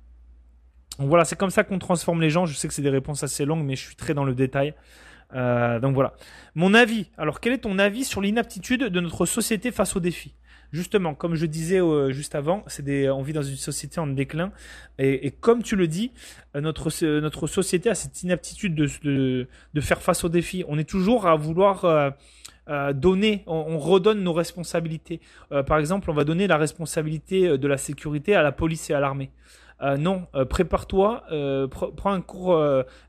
Donc voilà, c'est comme ça qu'on transforme les gens. Je sais que c'est des réponses assez longues, mais je suis très dans le détail. Euh, donc voilà. Mon avis. Alors, quel est ton avis sur l'inaptitude de notre société face aux défis? Justement, comme je disais euh, juste avant, c'est des, on vit dans une société en déclin, et, comme tu le dis, euh, notre notre société a cette inaptitude de, de, faire face aux défis. On est toujours à vouloir donner, on, redonne nos responsabilités. Par exemple, on va donner la responsabilité de la sécurité à la police et à l'armée. Euh, non, euh, prépare-toi, euh, prends un cours,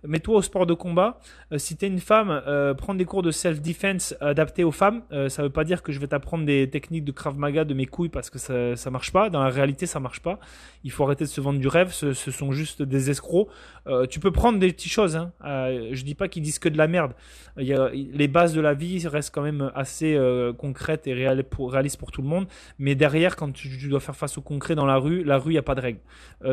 mets-toi au sport de combat. si tu es une femme, prends des cours de self-defense adaptés aux femmes. ça veut pas dire que je vais t'apprendre des techniques de Krav Maga de mes couilles parce que ça, ça marche pas. Dans la réalité, ça marche pas. Il faut arrêter de se vendre du rêve. Ce, sont juste des escrocs. tu peux prendre des petites choses. Hein. je dis pas qu'ils disent que de la merde. Les bases de la vie restent quand même assez concrètes et réalistes pour tout le monde. Mais derrière, quand tu, tu, dois faire face au concret dans la rue, la rue, il n'y a pas de règles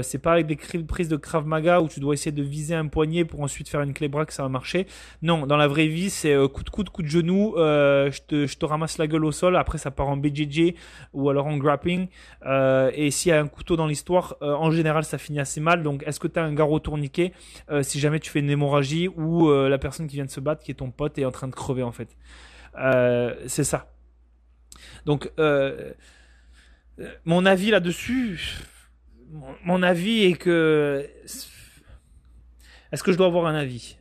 c'est pas avec des prises de Krav Maga où tu dois essayer de viser un poignet pour ensuite faire une clé bras que ça va marcher. Non, dans la vraie vie, c'est euh, coup de coude, coup de genou, euh, je, te, ramasse la gueule au sol, après ça part en BJJ ou alors en grappling. Euh, et s'il y a un couteau dans l'histoire, en général ça finit assez mal. Donc est-ce que tu un garrot tourniquet si jamais tu fais une hémorragie ou la personne qui vient de se battre, qui est ton pote, est en train de crever en fait. c'est ça. Donc mon avis là-dessus mon, avis est que. Est-ce que je dois avoir un avis?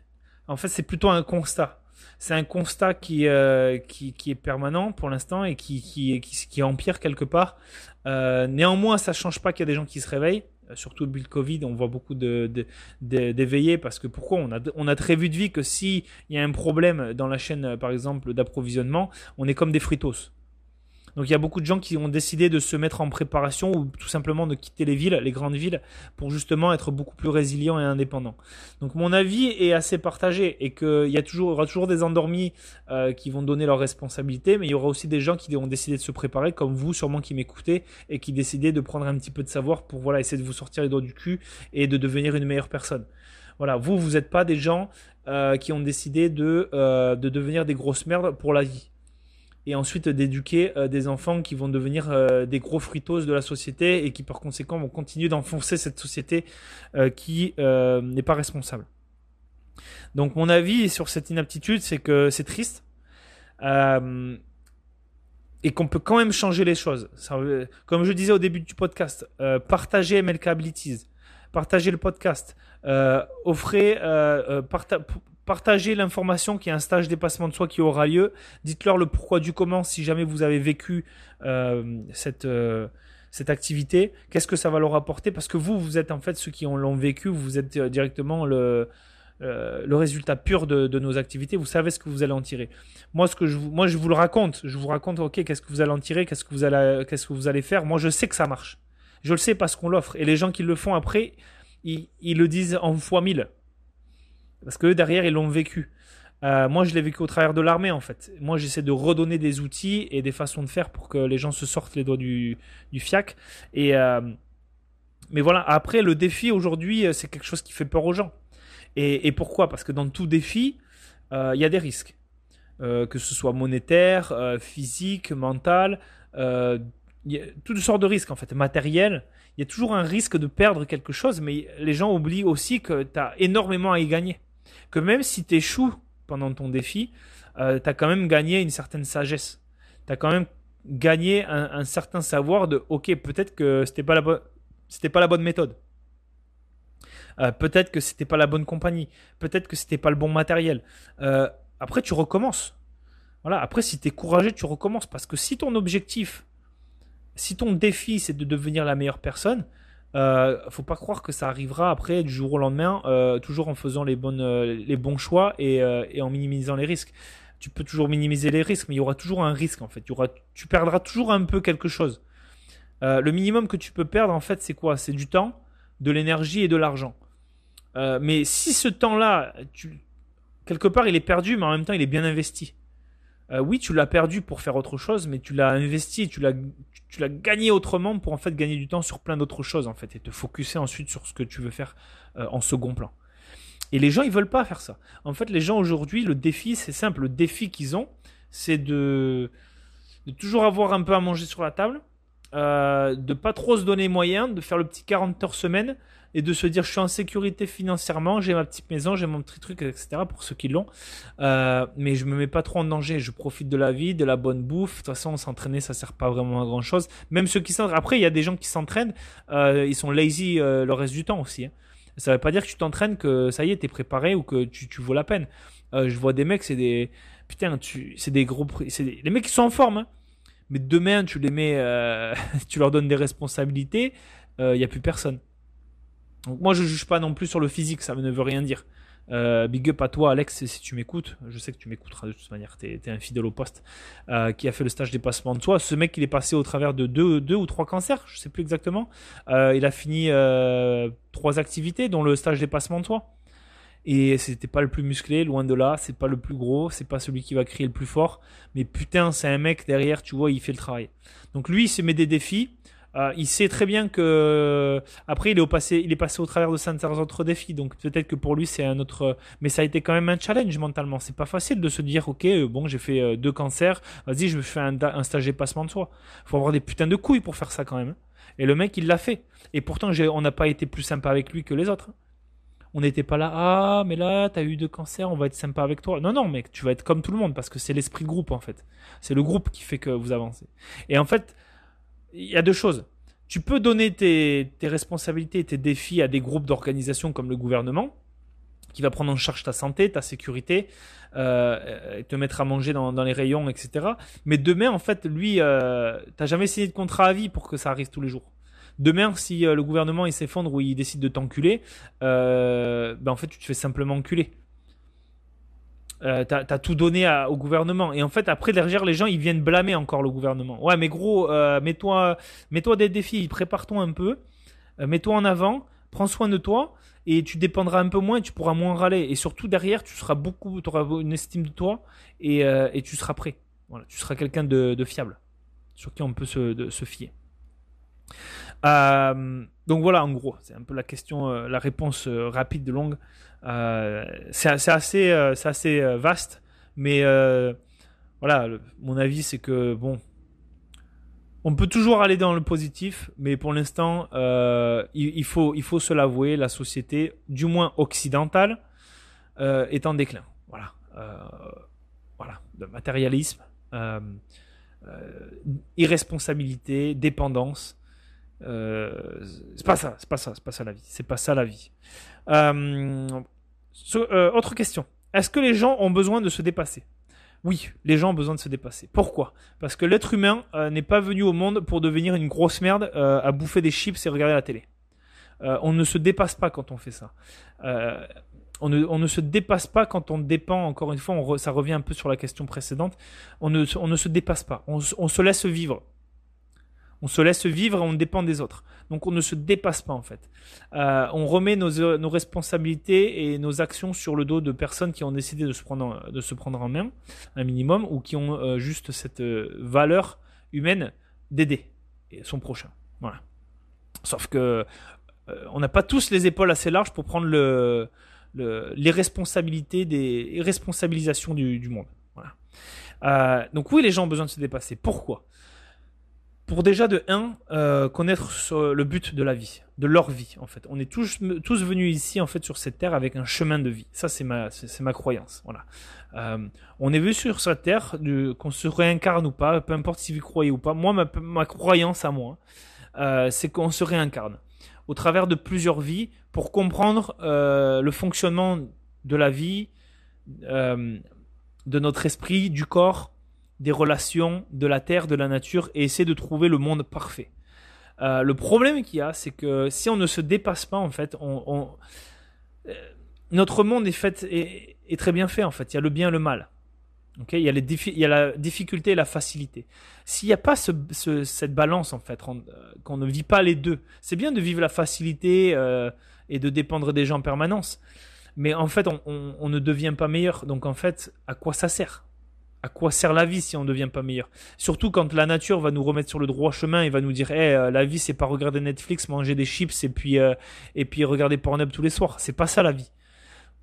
En fait, c'est plutôt un constat. C'est un constat qui, euh, qui, est permanent pour l'instant et qui, qui, qui, empire quelque part. Euh, néanmoins, ça change pas qu'il y a des gens qui se réveillent. Euh, surtout depuis le Covid, on voit beaucoup de, d'éveillés parce que pourquoi? On a, on a très vu de vie que s'il y a un problème dans la chaîne, par exemple, d'approvisionnement, on est comme des fritos. Donc il y a beaucoup de gens qui ont décidé de se mettre en préparation ou tout simplement de quitter les villes, les grandes villes, pour justement être beaucoup plus résilients et indépendants. Donc mon avis est assez partagé et qu'il y, a toujours, aura toujours des endormis euh, qui vont donner leurs responsabilités, mais il y aura aussi des gens qui ont décidé de se préparer, comme vous sûrement qui m'écoutez, et qui décidaient de prendre un petit peu de savoir pour voilà essayer de vous sortir les doigts du cul et de devenir une meilleure personne. Voilà, vous, vous n'êtes pas des gens euh, qui ont décidé de, euh, de devenir des grosses merdes pour la vie et ensuite d'éduquer euh, des enfants qui vont devenir euh, des gros fritos de la société et qui par conséquent vont continuer d'enfoncer cette société euh, qui n'est pas responsable. Donc mon avis sur cette inaptitude, c'est que c'est triste et qu'on peut quand même changer les choses. comme je disais au début du podcast, partagez MLK Abilities, partagez le podcast, offrez, partagez l'information qu'il y a un stage dépassement de soi qui aura lieu. Dites-leur le pourquoi du comment si jamais vous avez vécu euh, cette euh, cette activité. Qu'est-ce que ça va leur apporter? Parce que vous, vous êtes en fait ceux qui l'ont vécu. Vous êtes euh, directement le le résultat pur de, de, nos activités. Vous savez ce que vous allez en tirer. Moi, ce que je moi, je vous le raconte. Je vous raconte, ok, qu'est-ce que vous allez en tirer? Qu'est-ce que vous allez, qu'est-ce que vous allez faire? Moi, je sais que ça marche. Je le sais parce qu'on l'offre. Et les gens qui le font après, ils, ils le disent en fois mille. Parce que derrière, ils l'ont vécu. Euh, moi, je l'ai vécu au travers de l'armée, en fait. Moi, j'essaie de redonner des outils et des façons de faire pour que les gens se sortent les doigts du, du fiac. Et, euh, mais voilà, après, le défi aujourd'hui, euh, c'est quelque chose qui fait peur aux gens. Et, pourquoi? Parce que dans tout défi, il y a des risques. que ce soit monétaire, physique, mental. Il y a toutes sortes de risques en fait, matériel. Il y a toujours un risque de perdre quelque chose, mais les gens oublient aussi que tu as énormément à y gagner. Que même si tu échoues pendant ton défi, euh, tu as quand même gagné une certaine sagesse. Tu as quand même gagné un, certain savoir de ok, peut-être que c'était pas la bonne pas la bonne méthode. Euh, peut-être que c'était pas la bonne compagnie, peut-être que c'était pas le bon matériel. Euh, après, tu recommences. Voilà. Après, si tu es courageux, tu recommences. Parce que si ton objectif si ton défi c'est de devenir la meilleure personne, euh, faut pas croire que ça arrivera après du jour au lendemain, euh, toujours en faisant les, bonnes, euh, les bons choix et, euh, et, en minimisant les risques. Tu peux toujours minimiser les risques, mais il y aura toujours un risque en fait. Tu perdras toujours un peu quelque chose. le minimum que tu peux perdre en fait, c'est quoi? C'est du temps, de l'énergie et de l'argent. mais si ce temps-là, quelque part, il est perdu, mais en même temps, il est bien investi. Oui, tu l'as perdu pour faire autre chose, mais tu l'as investi, tu l'as, tu l'as gagné autrement pour en fait gagner du temps sur plein d'autres choses en fait et te focuser ensuite sur ce que tu veux faire euh, en second plan. Et les gens ils veulent pas faire ça. En fait les gens aujourd'hui le défi c'est simple, le défi qu'ils ont c'est de, de toujours avoir un peu à manger sur la table, euh, de pas trop se donner moyen, de faire le petit 40 heures semaine et de se dire je suis en sécurité financièrement, j'ai ma petite maison, j'ai mon petit truc, etc. pour ceux qui l'ont. Euh, mais je me mets pas trop en danger, je profite de la vie, de la bonne bouffe. De toute façon, s'entraîner, ça sert pas vraiment à grand chose. Même ceux qui s'entraînent. Après, il y a des gens qui s'entraînent, euh, ils sont lazy euh, le reste du temps aussi. Hein. Ça veut pas dire que tu t'entraînes que ça y est, t'es préparé ou que tu, tu vaux la peine. Euh, je vois des mecs, c'est des putain, c'est des gros, des... les mecs qui sont en forme. Hein. Mais demain, tu les mets, euh, tu leur donnes des responsabilités, il y a plus personne. Donc moi je juge pas non plus sur le physique, ça ne veut rien dire. Euh, big up à toi Alex si tu m'écoutes, je sais que tu m'écouteras de toute manière, t'es es un fidèle au poste, euh, qui a fait le stage dépassement de soi. Ce mec il est passé au travers de deux, ou trois cancers, je sais plus exactement. Euh, il a fini trois activités dont le stage dépassement de soi. Et c'était pas le plus musclé, loin de là, c'est pas le plus gros, c'est pas celui qui va crier le plus fort, mais putain c'est un mec derrière, tu vois, il fait le travail. Donc lui il se met des défis, euh, il sait très bien que après il est, au passé, il est passé au travers de certains autres défis, donc peut-être que pour lui c'est un autre. Mais ça a été quand même un challenge mentalement. C'est pas facile de se dire ok euh, bon j'ai fait euh, deux cancers, vas-y je me fais un, un stage dépassement de soi. Faut avoir des putains de couilles pour faire ça quand même. Hein. Et le mec il l'a fait. Et pourtant on n'a pas été plus sympa avec lui que les autres. Hein. On n'était pas là ah mais là t'as eu deux cancers, on va être sympa avec toi. Non non mec tu vas être comme tout le monde parce que c'est l'esprit de groupe en fait. C'est le groupe qui fait que vous avancez. Et en fait il y a deux choses. Tu peux donner tes, responsabilités et tes défis à des groupes d'organisations comme le gouvernement, qui va prendre en charge ta santé, ta sécurité, euh, te mettre à manger dans, les rayons, etc. Mais demain, en fait, lui, euh, t'as jamais signé de contrat à vie pour que ça arrive tous les jours. Demain, si euh, le gouvernement s'effondre ou il décide de t'enculer, euh, ben en fait, tu te fais simplement enculer. Euh, t'as as tout donné au gouvernement. Et en fait après derrière les gens ils viennent blâmer encore le gouvernement. Ouais mais gros euh, mets-toi mets-toi des défis prépare-toi un peu. Euh, mets-toi en avant prends soin de toi et tu dépendras un peu moins et tu pourras moins râler. Et surtout derrière tu seras beaucoup tu auras une estime de toi et, et tu seras prêt. Voilà tu seras quelqu'un de, de, fiable sur qui on peut se, se fier donc voilà en gros c'est un peu la question la réponse rapide de longue euh, c'est assez, euh, assez euh, vaste, mais voilà, mon avis c'est que bon, on peut toujours aller dans le positif, mais pour l'instant, il, faut, il faut se l'avouer, la société, du moins occidentale, est en déclin. Voilà, voilà, le matérialisme, irresponsabilité, dépendance. C'est pas ça, c'est pas ça, c'est pas ça la vie. C'est pas ça la vie. Euh, autre question. Est-ce que les gens ont besoin de se dépasser? Oui, les gens ont besoin de se dépasser. Pourquoi? Parce que l'être humain euh, n'est pas venu au monde pour devenir une grosse merde euh, à bouffer des chips et regarder la télé. on ne se dépasse pas quand on fait ça. On ne, se dépasse pas quand on dépend, encore une fois, ça revient un peu sur la question précédente, on ne, se dépasse pas, on se laisse vivre. On se laisse vivre on dépend des autres. Donc on ne se dépasse pas en fait. Euh, on remet nos, nos, responsabilités et nos actions sur le dos de personnes qui ont décidé de se prendre, de se prendre en main, un minimum, ou qui ont euh, juste cette euh, valeur humaine d'aider son prochain. Voilà. Sauf que on n'a pas tous les épaules assez larges pour prendre le, les responsabilités des responsabilisations du, du monde. Voilà. donc oui, les gens ont besoin de se dépasser. Pourquoi? Pour déjà de 1 connaître le but de la vie, de leur vie en fait. On est tous, tous venus ici en fait sur cette terre avec un chemin de vie. Ça c'est ma c'est ma croyance. Voilà. on est venu sur cette terre qu'on se réincarne ou pas, peu importe si vous croyez ou pas. Moi ma, ma croyance à moi, c'est qu'on se réincarne au travers de plusieurs vies pour comprendre euh, le fonctionnement de la vie, euh, de notre esprit, du corps, des relations, de la terre, de la nature, et essayer de trouver le monde parfait. Euh, le problème qu'il y a, c'est que si on ne se dépasse pas, en fait, on, notre monde est, fait, est, très bien fait, en fait. Il y a le bien et le mal il, y a les il y a la difficulté et la facilité. S'il n'y a pas ce, ce, cette balance, en fait, euh, qu'on ne vit pas les deux, c'est bien de vivre la facilité euh, et de dépendre des gens en permanence. Mais en fait, on, on, ne devient pas meilleur. Donc en fait, à quoi ça sert? À quoi sert la vie si on ne devient pas meilleur Surtout quand la nature va nous remettre sur le droit chemin et va nous dire hey, euh, la vie, c'est pas regarder Netflix, manger des chips et puis, euh, et puis regarder Pornhub tous les soirs. C'est pas ça la vie.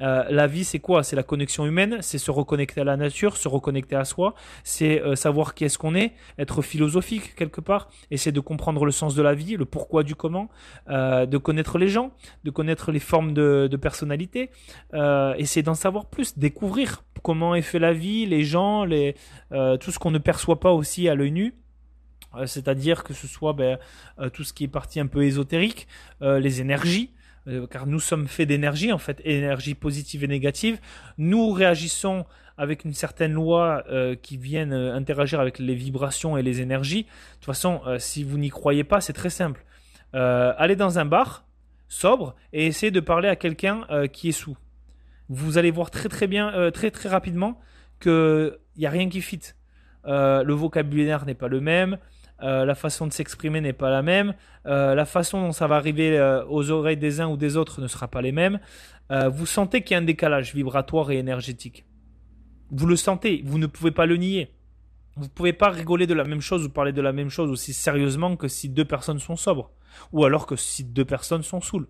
Euh, la vie, c'est quoi? C'est la connexion humaine, c'est se reconnecter à la nature, se reconnecter à soi, c'est euh, savoir qui est-ce qu'on est, être philosophique quelque part, essayer de comprendre le sens de la vie, le pourquoi du comment, euh, de connaître les gens, de connaître les formes de, personnalité, essayer d'en savoir plus, découvrir comment est fait la vie, les gens, tout ce qu'on ne perçoit pas aussi à l'œil nu. C'est-à-dire que ce soit ben, tout ce qui est partie un peu ésotérique, les énergies, euh, car nous sommes faits d'énergie, en fait, énergie positive et négative. Nous réagissons avec une certaine loi euh, qui viennent euh, interagir avec les vibrations et les énergies. De toute façon, si vous n'y croyez pas, c'est très simple. allez dans un bar, sobre, et essayez de parler à quelqu'un qui est sous. Vous allez voir très très bien, très très rapidement, qu'il n'y a rien qui fit. le vocabulaire n'est pas le même, euh, la façon de s'exprimer n'est pas la même, euh, la façon dont ça va arriver euh, aux oreilles des uns ou des autres ne sera pas les mêmes. vous sentez qu'il y a un décalage vibratoire et énergétique. Vous le sentez, vous ne pouvez pas le nier. Vous ne pouvez pas rigoler de la même chose ou parler de la même chose aussi sérieusement que si deux personnes sont sobres, ou alors que si deux personnes sont saoules.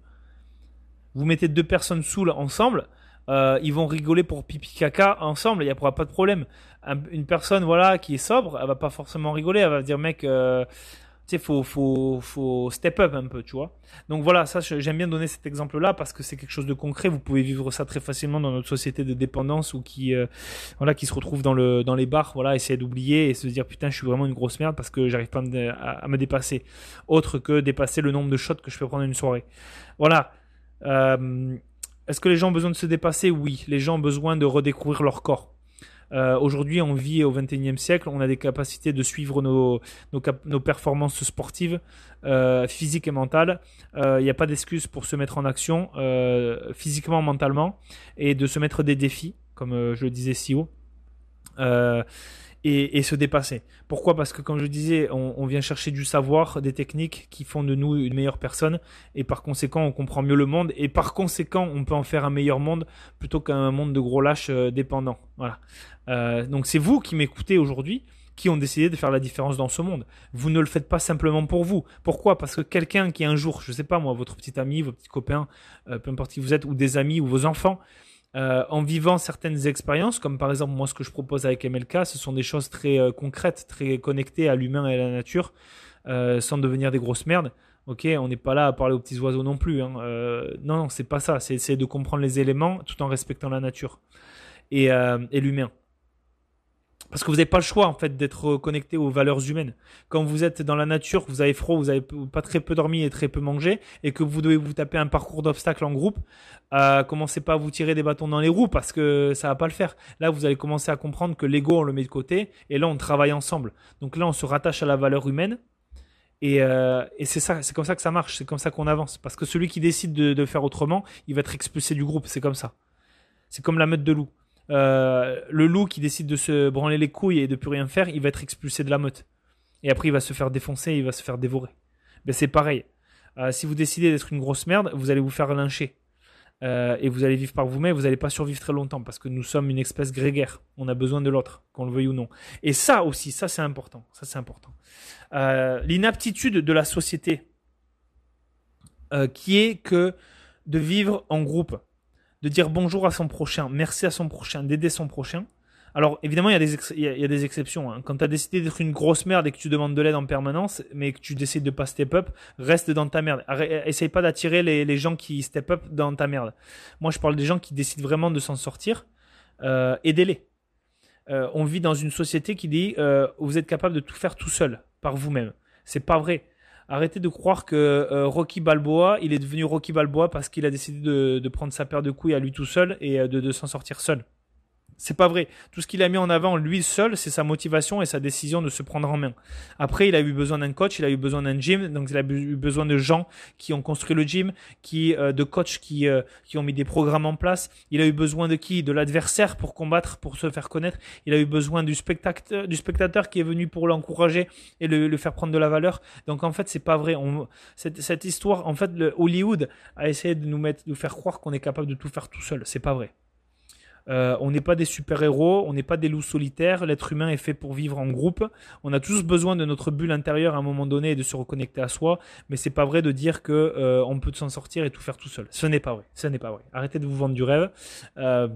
Vous mettez deux personnes saoules ensemble, ils vont rigoler pour pipi caca ensemble, il n'y aura pas de problème. Une personne voilà qui est sobre, elle va pas forcément rigoler, elle va dire mec, euh, tu sais, faut, faut, faut step up un peu, tu vois. Donc voilà, ça j'aime bien donner cet exemple-là parce que c'est quelque chose de concret. Vous pouvez vivre ça très facilement dans notre société de dépendance ou qui, euh, voilà, qui se retrouve dans le, dans les bars, voilà, essayer d'oublier et se dire putain, je suis vraiment une grosse merde parce que j'arrive pas à me, à me, dépasser. Autre que dépasser le nombre de shots que je peux prendre une soirée. Voilà. Euh, est-ce que les gens ont besoin de se dépasser? Oui, les gens ont besoin de redécouvrir leur corps. Euh, aujourd'hui, on vit au XXIe siècle, on a des capacités de suivre nos, nos, performances sportives, euh, physiques et mentales. Il euh, n'y a pas d'excuse pour se mettre en action physiquement, mentalement, et de se mettre des défis, comme je le disais si haut et, se dépasser. Pourquoi? Parce que comme je disais, on, vient chercher du savoir, des techniques qui font de nous une meilleure personne, et par conséquent, on comprend mieux le monde, et par conséquent, on peut en faire un meilleur monde plutôt qu'un monde de gros lâches euh, dépendants. Voilà. Euh, donc c'est vous qui m'écoutez aujourd'hui qui ont décidé de faire la différence dans ce monde. Vous ne le faites pas simplement pour vous. Pourquoi? Parce que quelqu'un qui un jour, je sais pas moi, votre petit ami, vos petits copains, euh, peu importe qui vous êtes, ou des amis, ou vos enfants, euh, en vivant certaines expériences, comme par exemple moi ce que je propose avec MLK, ce sont des choses très euh, concrètes, très connectées à l'humain et à la nature, euh, sans devenir des grosses merdes. Ok, on n'est pas là à parler aux petits oiseaux non plus. Hein. non, non, c'est pas ça. C'est essayer de comprendre les éléments tout en respectant la nature et, et l'humain. Parce que vous n'avez pas le choix en fait d'être connecté aux valeurs humaines. Quand vous êtes dans la nature, vous avez froid, vous avez pas très peu dormi et très peu mangé, et que vous devez vous taper un parcours d'obstacles en groupe, euh, commencez pas à vous tirer des bâtons dans les roues parce que ça va pas le faire. Là, vous allez commencer à comprendre que l'ego on le met de côté, et là on travaille ensemble. Donc là, on se rattache à la valeur humaine. Et, euh, et c'est ça, c'est comme ça que ça marche, c'est comme ça qu'on avance. Parce que celui qui décide de, de faire autrement, il va être expulsé du groupe. C'est comme ça. C'est comme la meute de loup. Euh, le loup qui décide de se branler les couilles et de plus rien faire, il va être expulsé de la meute. Et après, il va se faire défoncer, il va se faire dévorer. Ben, c'est pareil. Euh, si vous décidez d'être une grosse merde, vous allez vous faire lyncher. Euh, et vous allez vivre par vous-même, vous n'allez pas survivre très longtemps parce que nous sommes une espèce grégaire. On a besoin de l'autre, qu'on le veuille ou non. Et ça aussi, ça c'est important. Ça c'est important. L'inaptitude de la société, qui est que de vivre en groupe de dire bonjour à son prochain, merci à son prochain, d'aider son prochain, Alors, évidemment, il y a des, il y a, des exceptions. hein. Quand tu as décidé d'être une grosse merde et que tu demandes de l'aide en permanence, mais que tu décides de pas step up, reste dans ta merde. Arrête- Essaye pas d'attirer les, les gens qui step up dans ta merde. Moi, je parle des gens qui décident vraiment de s'en sortir. Euh, Aidez-les. Euh, on vit dans une société qui dit euh, vous êtes capable de tout faire tout seul, par vous-même. C'est pas vrai. Arrêtez de croire que euh, Rocky Balboa, il est devenu Rocky Balboa parce qu'il a décidé de, prendre sa paire de couilles à lui tout seul et euh, de s'en sortir seul. C'est pas vrai. Tout ce qu'il a mis en avant lui seul, c'est sa motivation et sa décision de se prendre en main. Après, il a eu besoin d'un coach, il a eu besoin d'un gym, donc il a eu besoin de gens qui ont construit le gym, qui euh, de coachs qui euh, qui ont mis des programmes en place. Il a eu besoin de qui? De l'adversaire pour combattre, pour se faire connaître. Il a eu besoin du spectateur, du spectateur qui est venu pour l'encourager et le, le faire prendre de la valeur. Donc en fait, c'est pas vrai. On, cette, cette histoire, en fait, le Hollywood a essayé de nous mettre, de nous faire croire qu'on est capable de tout faire tout seul. C'est pas vrai. Euh, on n'est pas des super-héros, on n'est pas des loups solitaires. L'être humain est fait pour vivre en groupe. On a tous besoin de notre bulle intérieure à un moment donné et de se reconnecter à soi. Mais c'est pas vrai de dire que euh, on peut s'en sortir et tout faire tout seul. Ce n'est pas vrai. Ce n'est pas vrai. Arrêtez de vous vendre du rêve. Euh,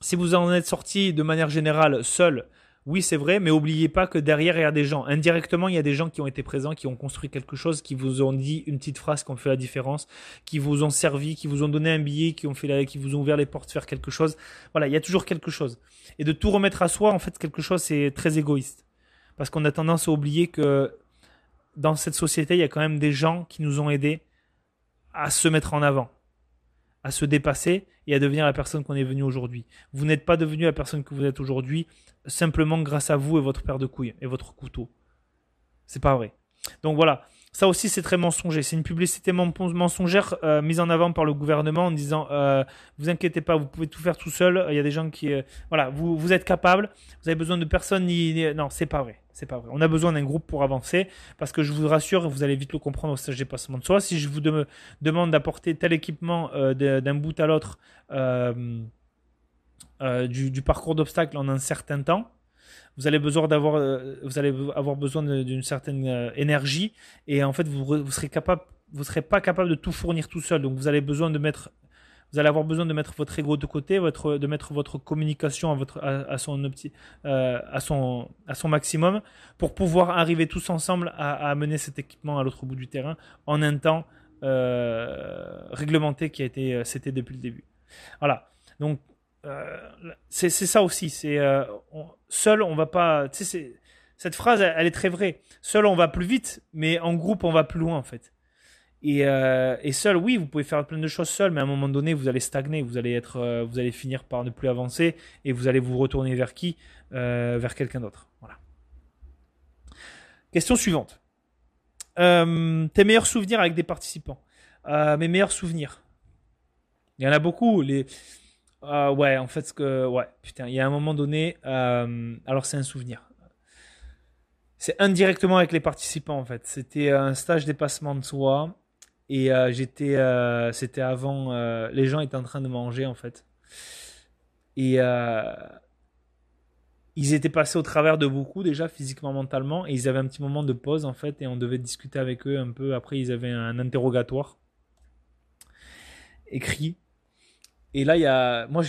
si vous en êtes sorti de manière générale seul, oui, c'est vrai, mais oubliez pas que derrière, il y a des gens. Indirectement, il y a des gens qui ont été présents, qui ont construit quelque chose, qui vous ont dit une petite phrase qui ont fait la différence, qui vous ont servi, qui vous ont donné un billet, qui ont fait la, qui vous ont ouvert les portes, faire quelque chose. Voilà, il y a toujours quelque chose. Et de tout remettre à soi, en fait, quelque chose, c'est très égoïste. Parce qu'on a tendance à oublier que dans cette société, il y a quand même des gens qui nous ont aidés à se mettre en avant, à se dépasser et à devenir la personne qu'on est venu aujourd'hui. Vous n'êtes pas devenu la personne que vous êtes aujourd'hui simplement grâce à vous et votre paire de couilles et votre couteau. C'est pas vrai. Donc voilà, ça aussi c'est très mensonger. C'est une publicité men- mensongère euh, mise en avant par le gouvernement en disant euh, vous inquiétez pas, vous pouvez tout faire tout seul. Il y a des gens qui euh, voilà, vous vous êtes capable. Vous avez besoin de personne ni- non, c'est pas vrai. C'est pas vrai. On a besoin d'un groupe pour avancer parce que je vous rassure, vous allez vite le comprendre au stage dépassement de soi. Si je vous de- demande d'apporter tel équipement euh, d'un bout à l'autre euh, euh, du, parcours d'obstacles en un certain temps, vous allez besoin d'avoir, vous allez avoir besoin d'une certaine énergie et en fait vous, re- vous serez capable, vous serez pas capable de tout fournir tout seul. Donc vous allez besoin de mettre, vous allez avoir besoin de mettre votre ego de côté, de mettre votre communication euh, à son, maximum pour pouvoir arriver tous ensemble à, à amener cet équipement à l'autre bout du terrain en un temps euh, réglementé qui a été, euh, c'était depuis le début. Voilà. Donc c'est ça aussi. C'est on- seul, on va pas. Cette phrase, elle est très vraie. Seul, on va plus vite, mais en groupe, on va plus loin en fait. Et, euh, et seul, oui, vous pouvez faire plein de choses seul, mais à un moment donné, vous allez stagner, vous allez être, euh, vous allez finir par ne plus avancer, et vous allez vous retourner vers qui Euh, Vers quelqu'un d'autre. Voilà. Question suivante. Tes meilleurs souvenirs avec des participants Mes meilleurs souvenirs. Il y en a beaucoup. Les, ouais, en fait, que, ouais, putain, il y a un moment donné, alors c'est un souvenir. C'est indirectement avec les participants en fait. C'était un stage dépassement de soi et euh, j'étais, euh, c'était avant, euh, les gens étaient en train de manger en fait et ils étaient passés au travers de beaucoup déjà physiquement, mentalement et ils avaient un petit moment de pause en fait et on devait discuter avec eux un peu. Après, ils avaient un interrogatoire écrit et là, il y a, moi,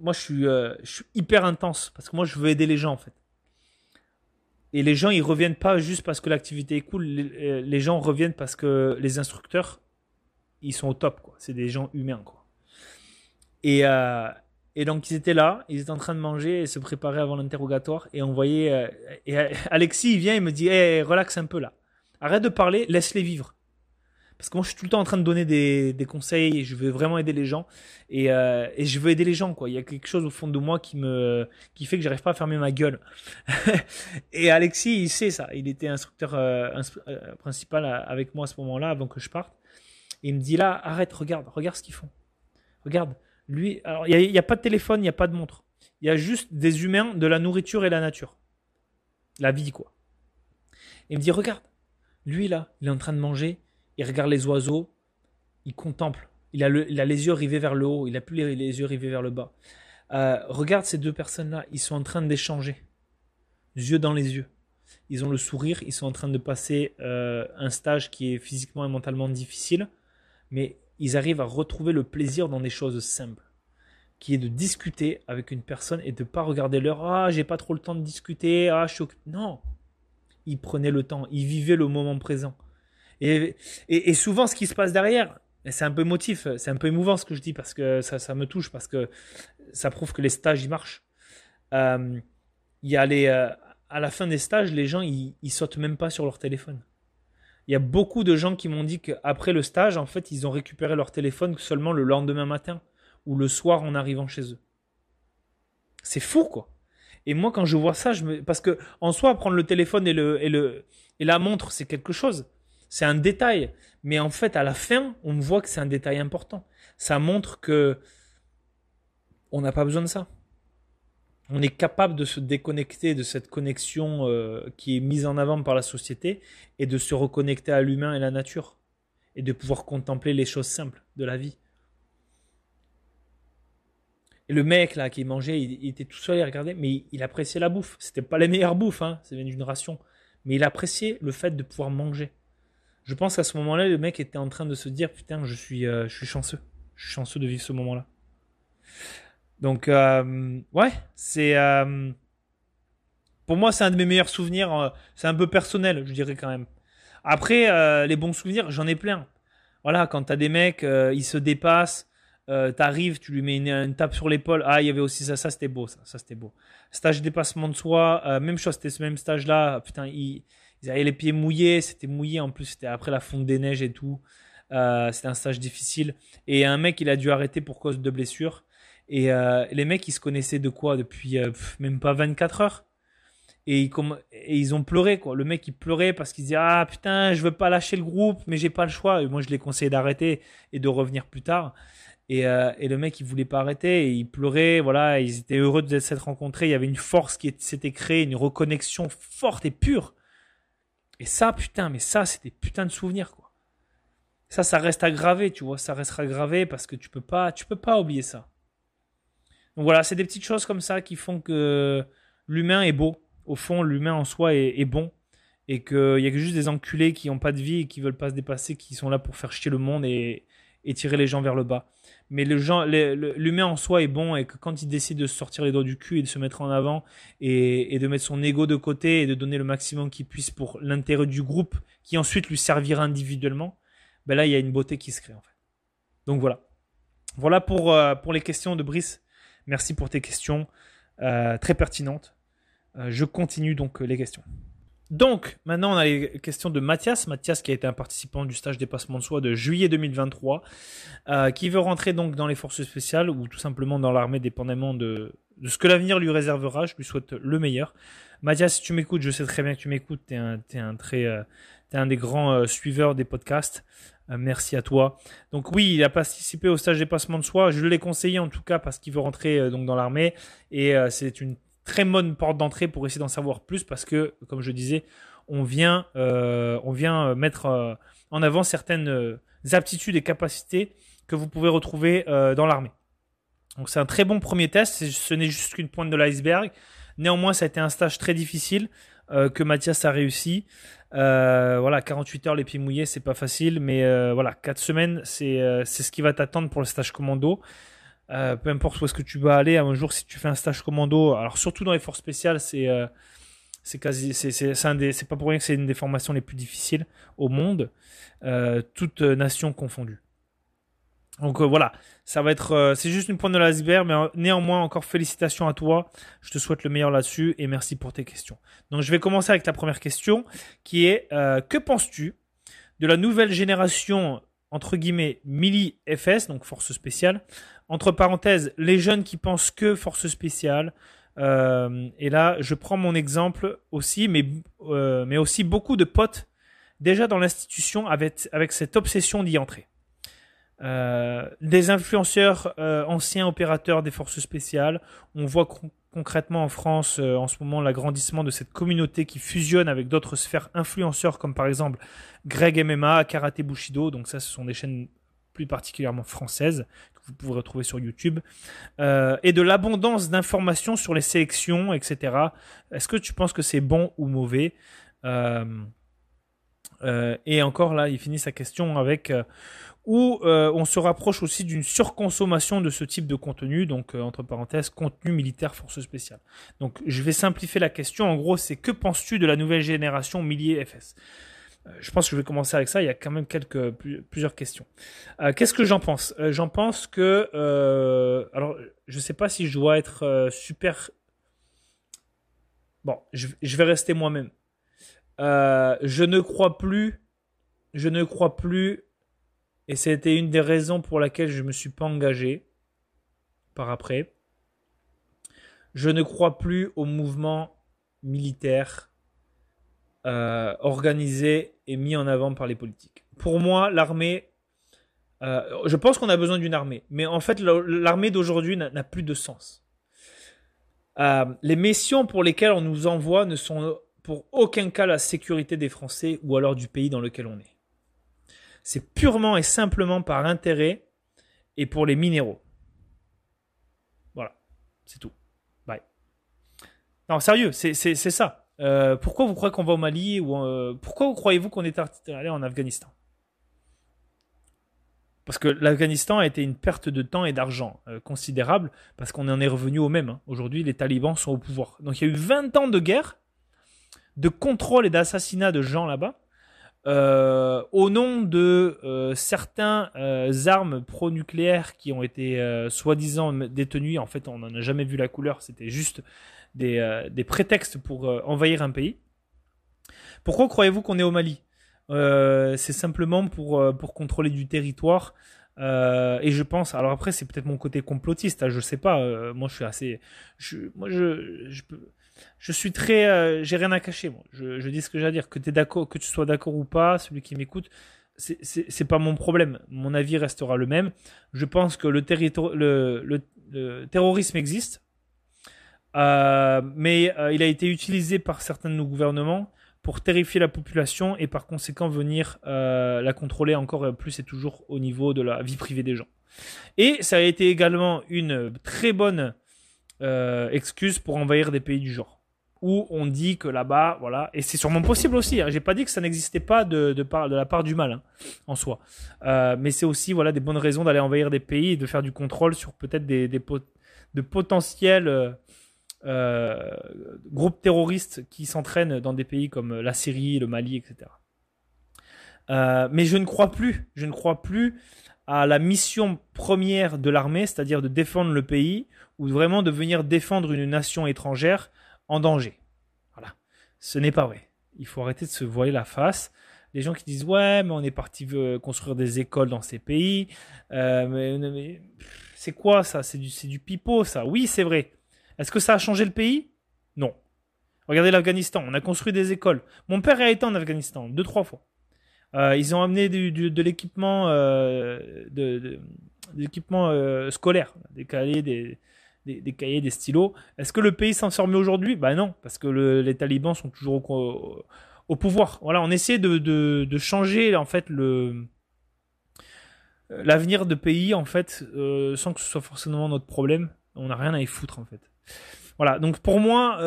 moi, je suis, je suis hyper intense parce que moi, je veux aider les gens en fait. Et les gens, ils reviennent pas juste parce que l'activité est cool. Les, euh, gens reviennent parce que les instructeurs, ils sont au top quoi. C'est des gens humains quoi. Et euh, et donc ils étaient là, ils étaient en train de manger et se préparer avant l'interrogatoire. Et on voyait, euh, et Alexis, il vient, il me dit, hey, relax un peu là. Arrête de parler, laisse-les vivre. Parce que moi, je suis tout le temps en train de donner des, des conseils et je veux vraiment aider les gens. Et, euh, et je veux aider les gens, quoi. Il y a quelque chose au fond de moi qui me, qui fait que j'arrive pas à fermer ma gueule. et Alexis, il sait ça. Il était instructeur euh, euh, principal à- avec moi à ce moment-là, avant que je parte. Il me dit là, arrête, regarde, regarde ce qu'ils font. Regarde, lui, alors il n'y a, a pas de téléphone, il n'y a pas de montre. Il y a juste des humains, de la nourriture et la nature. La vie, quoi. Il me dit, regarde, lui là, il est en train de manger, il regarde les oiseaux, il contemple. Il a, les yeux rivés vers le haut, il a plus les, yeux rivés vers le bas. Euh, regarde ces deux personnes-là, ils sont en train d'échanger, yeux dans les yeux. Ils ont le sourire, ils sont en train de passer euh, un stage qui est physiquement et mentalement difficile, mais ils arrivent à retrouver le plaisir dans des choses simples, qui est de discuter avec une personne et de ne pas regarder l'heure. Ah, j'ai pas trop le temps de discuter. Ah, je suis occupé. Non. Il prenait le temps. Il vivait le moment présent. Et, souvent, ce qui se passe derrière, c'est un peu émotif, c'est un peu émouvant ce que je dis parce que ça, me touche, parce que ça prouve que les stages, ils marchent. Euh, y a les, euh, à la fin des stages, les gens, ils, ils sautent même pas sur leur téléphone. Il y a beaucoup de gens qui m'ont dit qu'après le stage, en fait, ils ont récupéré leur téléphone seulement le lendemain matin ou le soir en arrivant chez eux. C'est fou, quoi. Et moi, quand je vois ça, je parce que en soi, prendre le téléphone et, le, et, le, et la montre, c'est quelque chose. C'est un détail. Mais en fait, à la fin, on voit que c'est un détail important. Ça montre que on n'a pas besoin de ça. On est capable de se déconnecter de cette connexion euh, qui est mise en avant par la société et de se reconnecter à l'humain et la nature. Et de pouvoir contempler les choses simples de la vie. Et le mec là qui mangeait, il, était tout seul, il regardait, mais il, appréciait la bouffe. C'était pas les meilleures bouffes, hein, c'est d'une ration. Mais il appréciait le fait de pouvoir manger. Je pense qu'à ce moment-là, le mec était en train de se dire Putain, je suis, euh, je suis chanceux. Je suis chanceux de vivre ce moment-là. Donc, euh, ouais, c'est. Euh, pour moi, c'est un de mes meilleurs souvenirs. c'est un peu personnel, je dirais quand même. Après, les bons souvenirs, j'en ai plein. Voilà, quand t'as des mecs, ils se dépassent t'arrives, tu lui mets une, tape sur l'épaule. Ah, il y avait aussi ça, ça c'était beau, ça, ça c'était beau. Stage dépassement de soi, même chose, c'était ce même stage-là. Putain, ils, avaient les pieds mouillés, c'était mouillé en plus, c'était après la fonte des neiges et tout. Euh, c'était un stage difficile. Et un mec, il a dû arrêter pour cause de blessure. Et les mecs, ils se connaissaient de quoi depuis même pas 24 heures. Et ils, ont pleuré quoi. Le mec il pleurait parce qu'il disait ah putain je veux pas lâcher le groupe mais j'ai pas le choix. Et moi je l'ai conseillé d'arrêter et de revenir plus tard. Et, euh, et, le mec, il voulait pas arrêter. Et il pleurait. Voilà, ils étaient heureux de s'être rencontrés. Il y avait une force qui s'était créée, une reconnexion forte et pure. Et ça, putain, mais ça, c'était putain de souvenirs, quoi. Ça, ça reste aggravé, tu vois. Ça restera gravé parce que tu peux pas, tu peux pas oublier ça. Donc voilà, c'est des petites choses comme ça qui font que l'humain est beau. Au fond, l'humain en soi est, bon. Et qu'il y a que juste des enculés qui n'ont pas de vie et qui veulent pas se dépasser, qui sont là pour faire chier le monde et tirer les gens vers le bas mais l'humain en soi est bon et que quand il décide de sortir les doigts du cul et de se mettre en avant et, de mettre son ego de côté et de donner le maximum qu'il puisse pour l'intérêt du groupe qui ensuite lui servira individuellement, ben là il y a une beauté qui se crée en fait. Donc voilà. Voilà pour, euh, les questions de Brice. Merci pour tes questions euh, très pertinentes. Euh, je continue donc les questions. Donc, maintenant, on a les questions de Mathias. Mathias, qui a été un participant du stage dépassement de soi de juillet 2023, euh, qui veut rentrer donc dans les forces spéciales ou tout simplement dans l'armée, dépendamment de, ce que l'avenir lui réservera. Je lui souhaite le meilleur. Mathias, si tu m'écoutes, je sais très bien que tu m'écoutes. T'es un, es un euh, un des grands euh, suiveurs des podcasts. merci à toi. Donc oui, il a participé au stage dépassement de soi. Je l'ai conseillé en tout cas parce qu'il veut rentrer donc dans l'armée et c'est une très bonne porte d'entrée pour essayer d'en savoir plus parce que, comme je disais, on vient, euh, on vient mettre euh, en avant certaines euh, aptitudes et capacités que vous pouvez retrouver dans l'armée. Donc c'est un très bon premier test, ce n'est juste qu'une pointe de l'iceberg. Néanmoins, ça a été un stage très difficile que Mathias a réussi. voilà, 48 heures les pieds mouillés, c'est pas facile, mais voilà, 4 semaines, c'est ce qui va t'attendre pour le stage commando. Euh, peu importe où est-ce que tu vas aller, un jour si tu fais un stage commando, alors surtout dans les forces spéciales, c'est euh, c'est quasi c'est c'est pas pour rien que c'est une des formations les plus difficiles au monde, euh, toute nation confondue. Donc voilà, ça va être c'est juste une pointe de l'iceberg, mais néanmoins encore félicitations à toi. Je te souhaite le meilleur là-dessus et merci pour tes questions. Donc je vais commencer avec ta première question, qui est que penses-tu de la nouvelle génération entre guillemets Mili FS, donc force spéciale, entre parenthèses, les jeunes qui pensent que force spéciale. Euh, et là, je prends mon exemple aussi, mais, euh, mais aussi beaucoup de potes déjà dans l'institution avec, avec cette obsession d'y entrer. Euh, des influenceurs anciens opérateurs des forces spéciales. On voit concrètement en France en ce moment l'agrandissement de cette communauté qui fusionne avec d'autres sphères influenceurs comme par exemple Greg MMA, Karate Bushido. Donc ça, ce sont des chaînes plus particulièrement françaises vous pouvez retrouver sur YouTube, euh, et de l'abondance d'informations sur les sélections, etc. Est-ce que tu penses que c'est bon ou mauvais? Euh, Euh, et encore là, il finit sa question avec euh, où euh, on se rapproche aussi d'une surconsommation de ce type de contenu, donc entre parenthèses, contenu militaire force spéciale. Donc je vais simplifier la question. En gros, c'est que penses-tu de la nouvelle génération millier FS je pense que je vais commencer avec ça. Il y a quand même quelques plusieurs questions. Qu'est-ce que j'en pense? J'en pense que alors je sais pas si je dois être super. Bon, je vais rester moi-même. Euh, je ne crois plus, je ne crois plus, et c'était une des raisons pour laquelle je ne me suis pas engagé par après. Je ne crois plus au mouvement militaire euh, organisé et mis en avant par les politiques. Pour moi, l'armée, euh, je pense qu'on a besoin d'une armée, mais en fait, l'armée d'aujourd'hui n'a plus de sens. les missions pour lesquelles on nous envoie ne sont pour aucun cas la sécurité des Français ou alors du pays dans lequel on est. C'est purement et simplement par intérêt et pour les minéraux. Voilà, c'est tout. Bye. Non, sérieux, c'est ça. Euh, pourquoi vous croyez qu'on va au Mali ou euh, pourquoi vous croyez-vous qu'on est allé en Afghanistan? Parce que l'Afghanistan a été une perte de temps et d'argent euh, considérable parce qu'on en est revenu au même. Hein. Aujourd'hui, les talibans sont au pouvoir. Donc il y a eu 20 ans de guerre de contrôle et d'assassinat de gens là-bas. Euh, au nom de euh, certains euh, armes pro-nucléaires qui ont été soi-disant détenues, en fait on n'en a jamais vu la couleur, c'était juste des, prétextes pour envahir un pays. Pourquoi croyez-vous qu'on est au Mali? C'est simplement pour, pour contrôler du territoire. et je pense, alors après c'est peut-être mon côté complotiste, hein, je sais pas. moi je suis assez, moi je, je peux je suis très, euh, j'ai rien à cacher. Moi. Je, dis ce que j'ai à dire. Que, es que tu sois d'accord ou pas, celui qui m'écoute, c'est, pas mon problème. Mon avis restera le même. Je pense que le, terrorisme existe, euh, mais euh, il a été utilisé par certains de nos gouvernements pour terrifier la population et par conséquent venir la contrôler encore plus et toujours au niveau de la vie privée des gens. Et ça a été également une très bonne euh, excuse pour envahir des pays du genre. Où on dit que là-bas, voilà, et c'est sûrement possible aussi. Hein. J'ai pas dit que ça n'existait pas de, de, part, de la part du mal hein, en soi, euh, mais c'est aussi voilà des bonnes raisons d'aller envahir des pays et de faire du contrôle sur peut-être des, des de potentiels euh, groupes terroristes qui s'entraînent dans des pays comme la Syrie, le Mali, etc. mais je ne crois plus, je ne crois plus à la mission première de l'armée, c'est-à-dire de défendre le pays, ou vraiment de venir défendre une nation étrangère en danger. Voilà. Ce n'est pas vrai. Il faut arrêter de se voiler la face. Les gens qui disent ouais, mais on est parti construire des écoles dans ces pays. Euh, mais, c'est quoi ça? C'est du, du pipeau ça. Oui, c'est vrai. Est-ce que ça a changé le pays? Non. Regardez l'Afghanistan. On a construit des écoles. Mon père a été en Afghanistan deux trois fois. Euh, ils ont amené de l'équipement, euh, de, l'équipement euh, scolaire, des cahiers, des, des, cahiers, des stylos. Est-ce que le pays s'en sort mieux aujourd'hui? Ben non, parce que les talibans sont toujours au, pouvoir. Voilà, on essaie de, de, changer en fait le l'avenir de pays en fait sans que ce soit forcément notre problème. On n'a rien à y foutre en fait. Voilà, donc pour moi,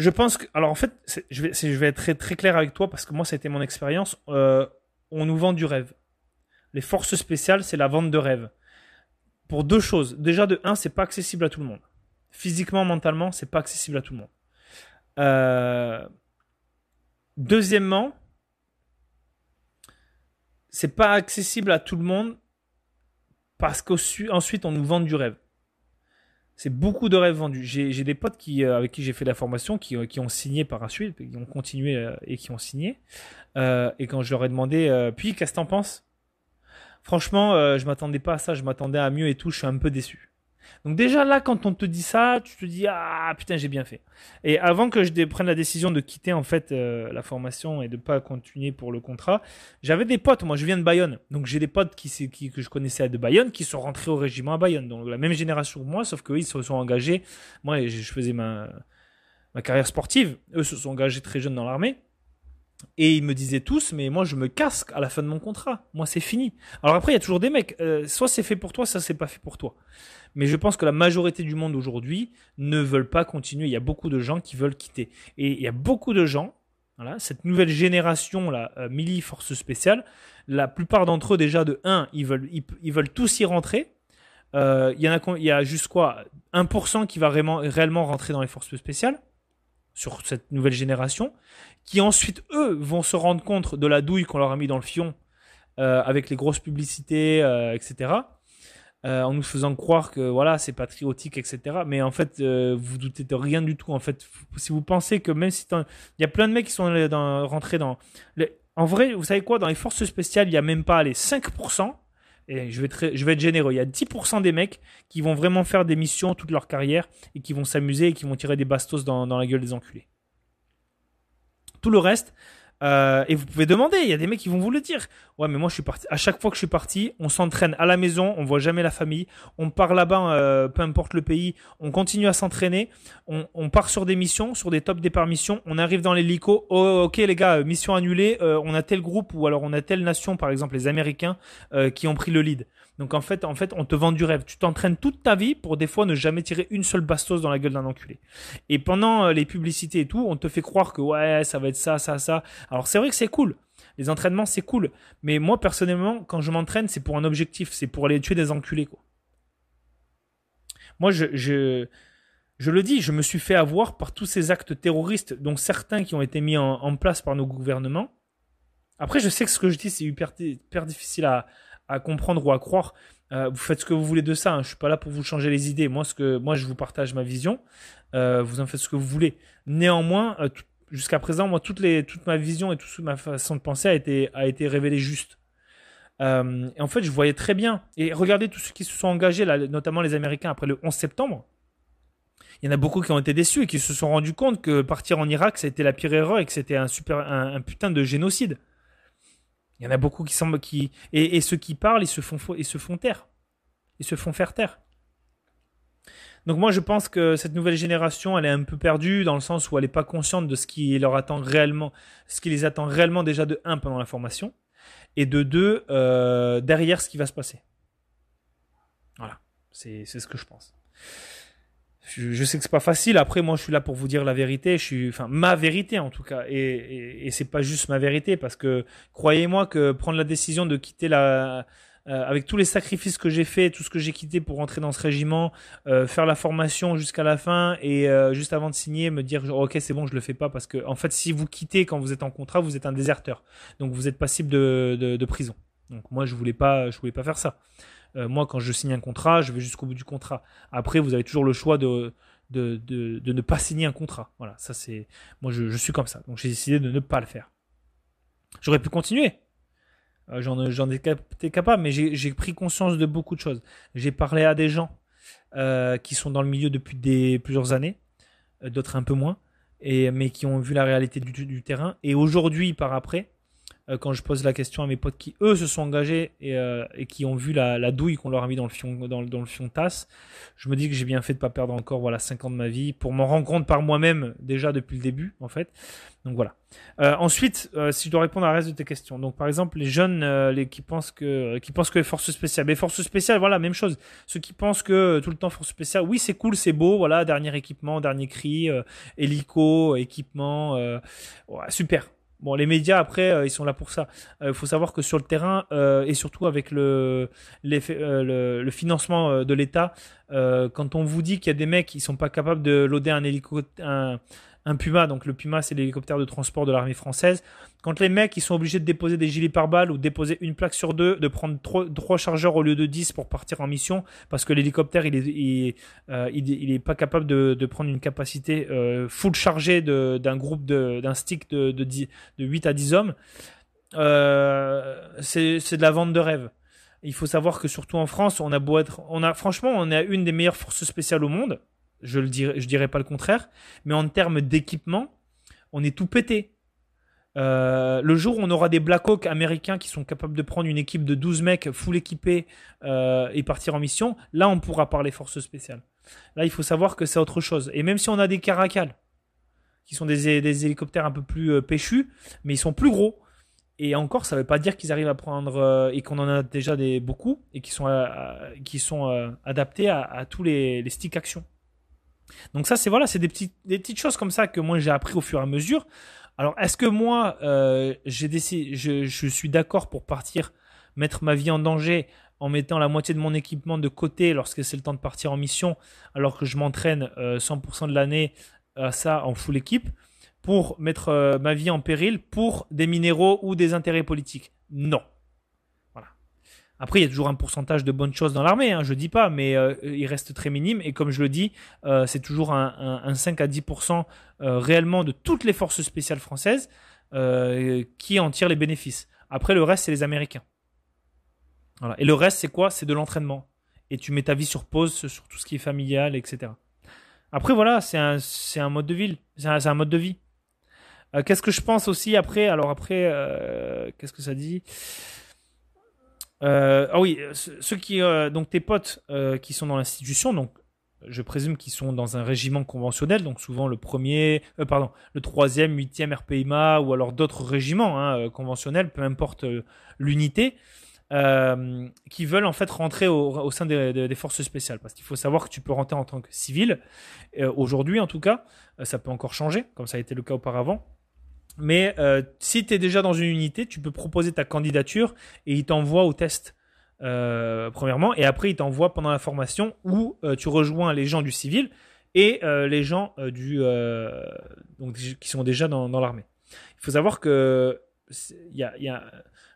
je pense que, alors en fait, je vais, je vais être très, clair avec toi parce que moi, ça a été mon expérience. Euh, on nous vend du rêve. Les forces spéciales, c'est la vente de rêve. Pour deux choses. Déjà, de un, c'est pas accessible à tout le monde. Physiquement, mentalement, c'est pas accessible à tout le monde. Euh, deuxièmement, c'est pas accessible à tout le monde parce qu'ensuite on nous vend du rêve. C'est beaucoup de rêves vendus. J'ai des potes qui, euh, avec qui j'ai fait la formation qui, euh, qui, ont signé par la suite, qui ont continué et qui ont signé. et quand je leur ai demandé, puis qu'est-ce que t'en penses? Franchement, je m'attendais pas à ça. Je m'attendais à mieux et tout. Je suis un peu déçu. Donc déjà là, quand on te dit ça, tu te dis ah putain j'ai bien fait. Et avant que je prenne la décision de quitter en fait euh, la formation et de pas continuer pour le contrat, j'avais des potes. Moi, je viens de Bayonne, donc j'ai des potes qui, qui, que je connaissais de Bayonne qui sont rentrés au régiment à Bayonne, donc la même génération que moi, sauf qu'eux ils se sont engagés. Moi, je faisais ma ma carrière sportive. Eux se sont engagés très jeunes dans l'armée. Et ils me disaient tous, mais moi je me casque à la fin de mon contrat. Moi c'est fini. Alors après il y a toujours des mecs. Euh, soit c'est fait pour toi, soit c'est pas fait pour toi. Mais je pense que la majorité du monde aujourd'hui ne veulent pas continuer. Il y a beaucoup de gens qui veulent quitter. Et il y a beaucoup de gens, Voilà, cette nouvelle génération là, euh, Mili Force Spéciale, la plupart d'entre eux déjà de 1, ils veulent, ils, veulent tous y rentrer. Euh, il y en a, il y a juste quoi? 1% qui va réellement, réellement rentrer dans les forces spéciales sur cette nouvelle génération, qui ensuite eux vont se rendre compte de la douille qu'on leur a mis dans le fion euh, avec les grosses publicités, euh, etc. Euh, en nous faisant croire que voilà c'est patriotique, etc. Mais en fait, euh, vous doutez de rien du tout. En fait, si vous pensez que même si il y a plein de mecs qui sont rentrés dans, en vrai, vous savez quoi, dans les forces spéciales, il y a même pas les 5%. Et je vais, être généreux. Il y a 10% des mecs qui vont vraiment faire des missions toute leur carrière et qui vont s'amuser et qui vont tirer des bastos dans, dans la gueule des enculés. Tout le reste, euh, et vous pouvez demander, il y a des mecs qui vont vous le dire. Ouais, mais moi je suis parti. À chaque fois que je suis parti, on s'entraîne à la maison, on voit jamais la famille, on part là-bas, euh, peu importe le pays, on continue à s'entraîner, on, part sur des missions, sur des top départ missions, on arrive dans l'hélico. Oh, ok les gars, mission annulée, euh, on a tel groupe ou alors on a telle nation, par exemple les Américains, euh, qui ont pris le lead. Donc en fait, en fait, on te vend du rêve. Tu t'entraînes toute ta vie pour des fois ne jamais tirer une seule bastos dans la gueule d'un enculé. Et pendant euh, les publicités et tout, on te fait croire que ouais, ça va être ça, ça, ça. Alors c'est vrai que c'est cool. Les entraînements, c'est cool. Mais moi, personnellement, quand je m'entraîne, c'est pour un objectif. C'est pour aller tuer des enculés, quoi. Moi, je, je, je le dis, je me suis fait avoir par tous ces actes terroristes, dont certains qui ont été mis en, place par nos gouvernements. Après, je sais que ce que je dis, c'est hyper difficile à, à comprendre ou à croire. Euh, vous faites ce que vous voulez de ça. Hein. Je suis pas là pour vous changer les idées. Moi, ce que moi, je vous partage ma vision. Euh, vous en faites ce que vous voulez. Néanmoins, euh, jusqu'à présent, moi, toutes les, toute ma vision et toute ma façon de penser a été a été révélée juste. Et en fait, je voyais très bien. Et regardez tous ceux qui se sont engagés, là, notamment les Américains après le 11 septembre. Il y en a beaucoup qui ont été déçus et qui se sont rendus compte que partir en Irak, ça a été la pire erreur et que c'était un un putain de génocide. Il y en a beaucoup qui semblent qui et, ceux qui parlent, ils se font ils se font taire, ils se font faire taire. Donc moi je pense que cette nouvelle génération, elle est un peu perdue dans le sens où elle n'est pas consciente de ce qui leur attend réellement, ce qui les attend réellement déjà de un pendant la formation et de deux euh, derrière ce qui va se passer. Voilà, c'est ce que je pense je, sais que c'est pas facile. Après, moi, je suis là pour vous dire la vérité. Je suis, enfin, ma vérité en tout cas. Et, et, et c'est pas juste ma vérité parce que croyez-moi que prendre la décision de quitter la, euh, avec tous les sacrifices que j'ai fait, tout ce que j'ai quitté pour rentrer dans ce régiment, euh, faire la formation jusqu'à la fin et euh, juste avant de signer, me dire ok c'est bon, je le fais pas parce que en fait, si vous quittez quand vous êtes en contrat, vous êtes un déserteur, donc vous êtes passible de, de, de prison. Donc moi, je voulais pas, je voulais pas faire ça. Euh, moi, quand je signe un contrat, je vais jusqu'au bout du contrat. Après, vous avez toujours le choix de, de, de, ne pas signer un contrat. Voilà, ça c'est. Moi, je, suis comme ça. Donc, j'ai décidé de ne pas le faire. J'aurais pu continuer. Euh, j'en, étais capable, mais j'ai, pris conscience de beaucoup de choses. J'ai parlé à des gens euh, qui sont dans le milieu depuis des, plusieurs années, euh, d'autres un peu moins, et, mais qui ont vu la réalité du terrain. Et aujourd'hui, par après, euh, quand je pose la question à mes potes qui eux se sont engagés et, euh, et qui ont vu la, la douille qu'on leur a mis dans le fion dans, dans le fion tasse, je me dis que j'ai bien fait de pas perdre encore voilà 5 ans de ma vie pour m'en rendre compte par moi-même déjà depuis le début en fait. Donc voilà. Euh, ensuite, euh, si je dois répondre à la reste de tes questions, donc par exemple les jeunes euh, les qui pensent que qui pensent que les forces spéciales, mais forces spéciales, voilà même chose. Ceux qui pensent que tout le temps forces spéciales, oui c'est cool, c'est beau, voilà dernier équipement, dernier cri, hélico, équipement, ouais, super Bon, les médias après, euh, ils sont là pour ça. Il euh, faut savoir que sur le terrain euh, et surtout avec le, le, le, financement de l'État, quand on vous dit qu'il y a des mecs qui sont pas capables de loader un hélicoptère, un Puma, donc le Puma c'est l'hélicoptère de transport de l'armée française. Quand les mecs ils sont obligés de déposer des gilets pare-balles ou déposer une plaque sur deux, de prendre trois, chargeurs au lieu de 10 pour partir en mission, parce que l'hélicoptère il est, il, euh, est pas capable de, de prendre une capacité euh, full chargée d'un groupe d'un stick de, de, 10, de 8 à 10 hommes, euh, c'est de la vente de rêve. Il faut savoir que surtout en France, on a beau être, on a franchement, on a une des meilleures forces spéciales au monde je le dirais, je dirais pas le contraire, mais en termes d'équipement, on est tout pété. Euh, le jour où on aura des Blackhawks américains qui sont capables de prendre une équipe de 12 mecs full équipés euh, et partir en mission, là on pourra parler forces spéciales. Là il faut savoir que c'est autre chose. Et même si on a des Caracal, qui sont des, hélicoptères un peu plus euh, péchus, mais ils sont plus gros. Et encore, ça ne veut pas dire qu'ils arrivent à prendre euh, et qu'on en a déjà beaucoup et qui sont, adaptés à, tous les, les sticks action. Donc ça, c'est voilà, c'est des petites, des petites choses comme ça que moi j'ai appris au fur et à mesure. Alors, est-ce que moi, euh, j'ai décidé, je, je suis d'accord pour partir, mettre ma vie en danger en mettant la moitié de mon équipement de côté lorsque c'est le temps de partir en mission, alors que je m'entraîne 100% de l'année à ça en full équipe, pour mettre ma vie en péril pour des minéraux ou des intérêts politiques? Non. Après, il y a toujours un pourcentage de bonnes choses dans l'armée, hein, je dis pas, mais euh, il reste très minime. Et comme je le dis, euh, c'est toujours un, 5 à 10% euh, réellement de toutes les forces spéciales françaises qui en tirent les bénéfices. Après, le reste, c'est les Américains. Voilà. Et le reste, c'est quoi? C'est de l'entraînement. Et tu mets ta vie sur pause sur tout ce qui est familial, etc. Après, voilà, c'est un, un mode de vie. C'est un, un, mode de vie. qu'est-ce que je pense aussi après? Alors après, qu'est-ce que ça dit? Euh, ah oui, ceux qui, euh, donc tes potes euh, qui sont dans l'institution, donc je présume qu'ils sont dans un régiment conventionnel, donc souvent le premier, euh, pardon, le troisième, huitième RPIMA ou alors d'autres régiments hein, euh, conventionnels, peu importe l'unité, qui veulent en fait rentrer au, au sein des, des, forces spéciales. Parce qu'il faut savoir que tu peux rentrer en tant que civil, aujourd'hui en tout cas, ça peut encore changer, comme ça a été le cas auparavant. Mais euh, si tu es déjà dans une unité, tu peux proposer ta candidature et il t'envoie au test. Euh, premièrement, et après il t'envoie pendant la formation où euh, tu rejoins les gens du civil et les gens du donc qui sont déjà dans, l'armée. Il faut savoir que a, y a,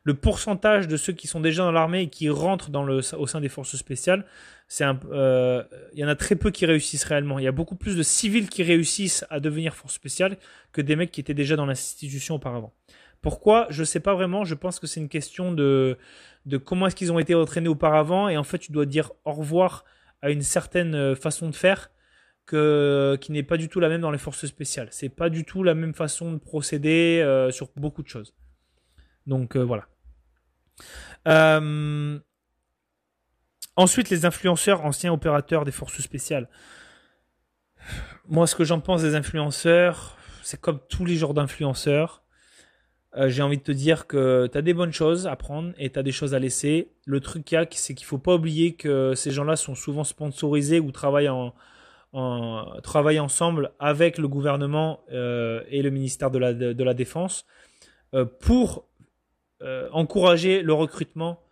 le pourcentage de ceux qui sont déjà dans l'armée et qui rentrent dans le, au sein des forces spéciales, c'est un, euh, il y en a très peu qui réussissent réellement. Il y a beaucoup plus de civils qui réussissent à devenir force spéciale que des mecs qui étaient déjà dans l'institution auparavant. Pourquoi? Je sais pas vraiment. Je pense que c'est une question de, de comment est-ce qu'ils ont été entraînés auparavant et en fait tu dois dire au revoir à une certaine euh, façon de faire que qui n'est pas du tout la même dans les forces spéciales. C'est pas du tout la même façon de procéder euh, sur beaucoup de choses. Donc voilà. Euh, ensuite, les influenceurs, anciens opérateurs des forces spéciales. Moi, ce que j'en pense des influenceurs, c'est comme tous les genres d'influenceurs. Euh, j'ai envie de te dire que tu as des bonnes choses à prendre et tu as des choses à laisser. Le truc qu'il y a, c'est qu'il faut pas oublier que ces gens-là sont souvent sponsorisés ou travaillent, en, en, travaillent ensemble avec le gouvernement euh, et le ministère de la, de, la Défense euh, pour encourager le recrutement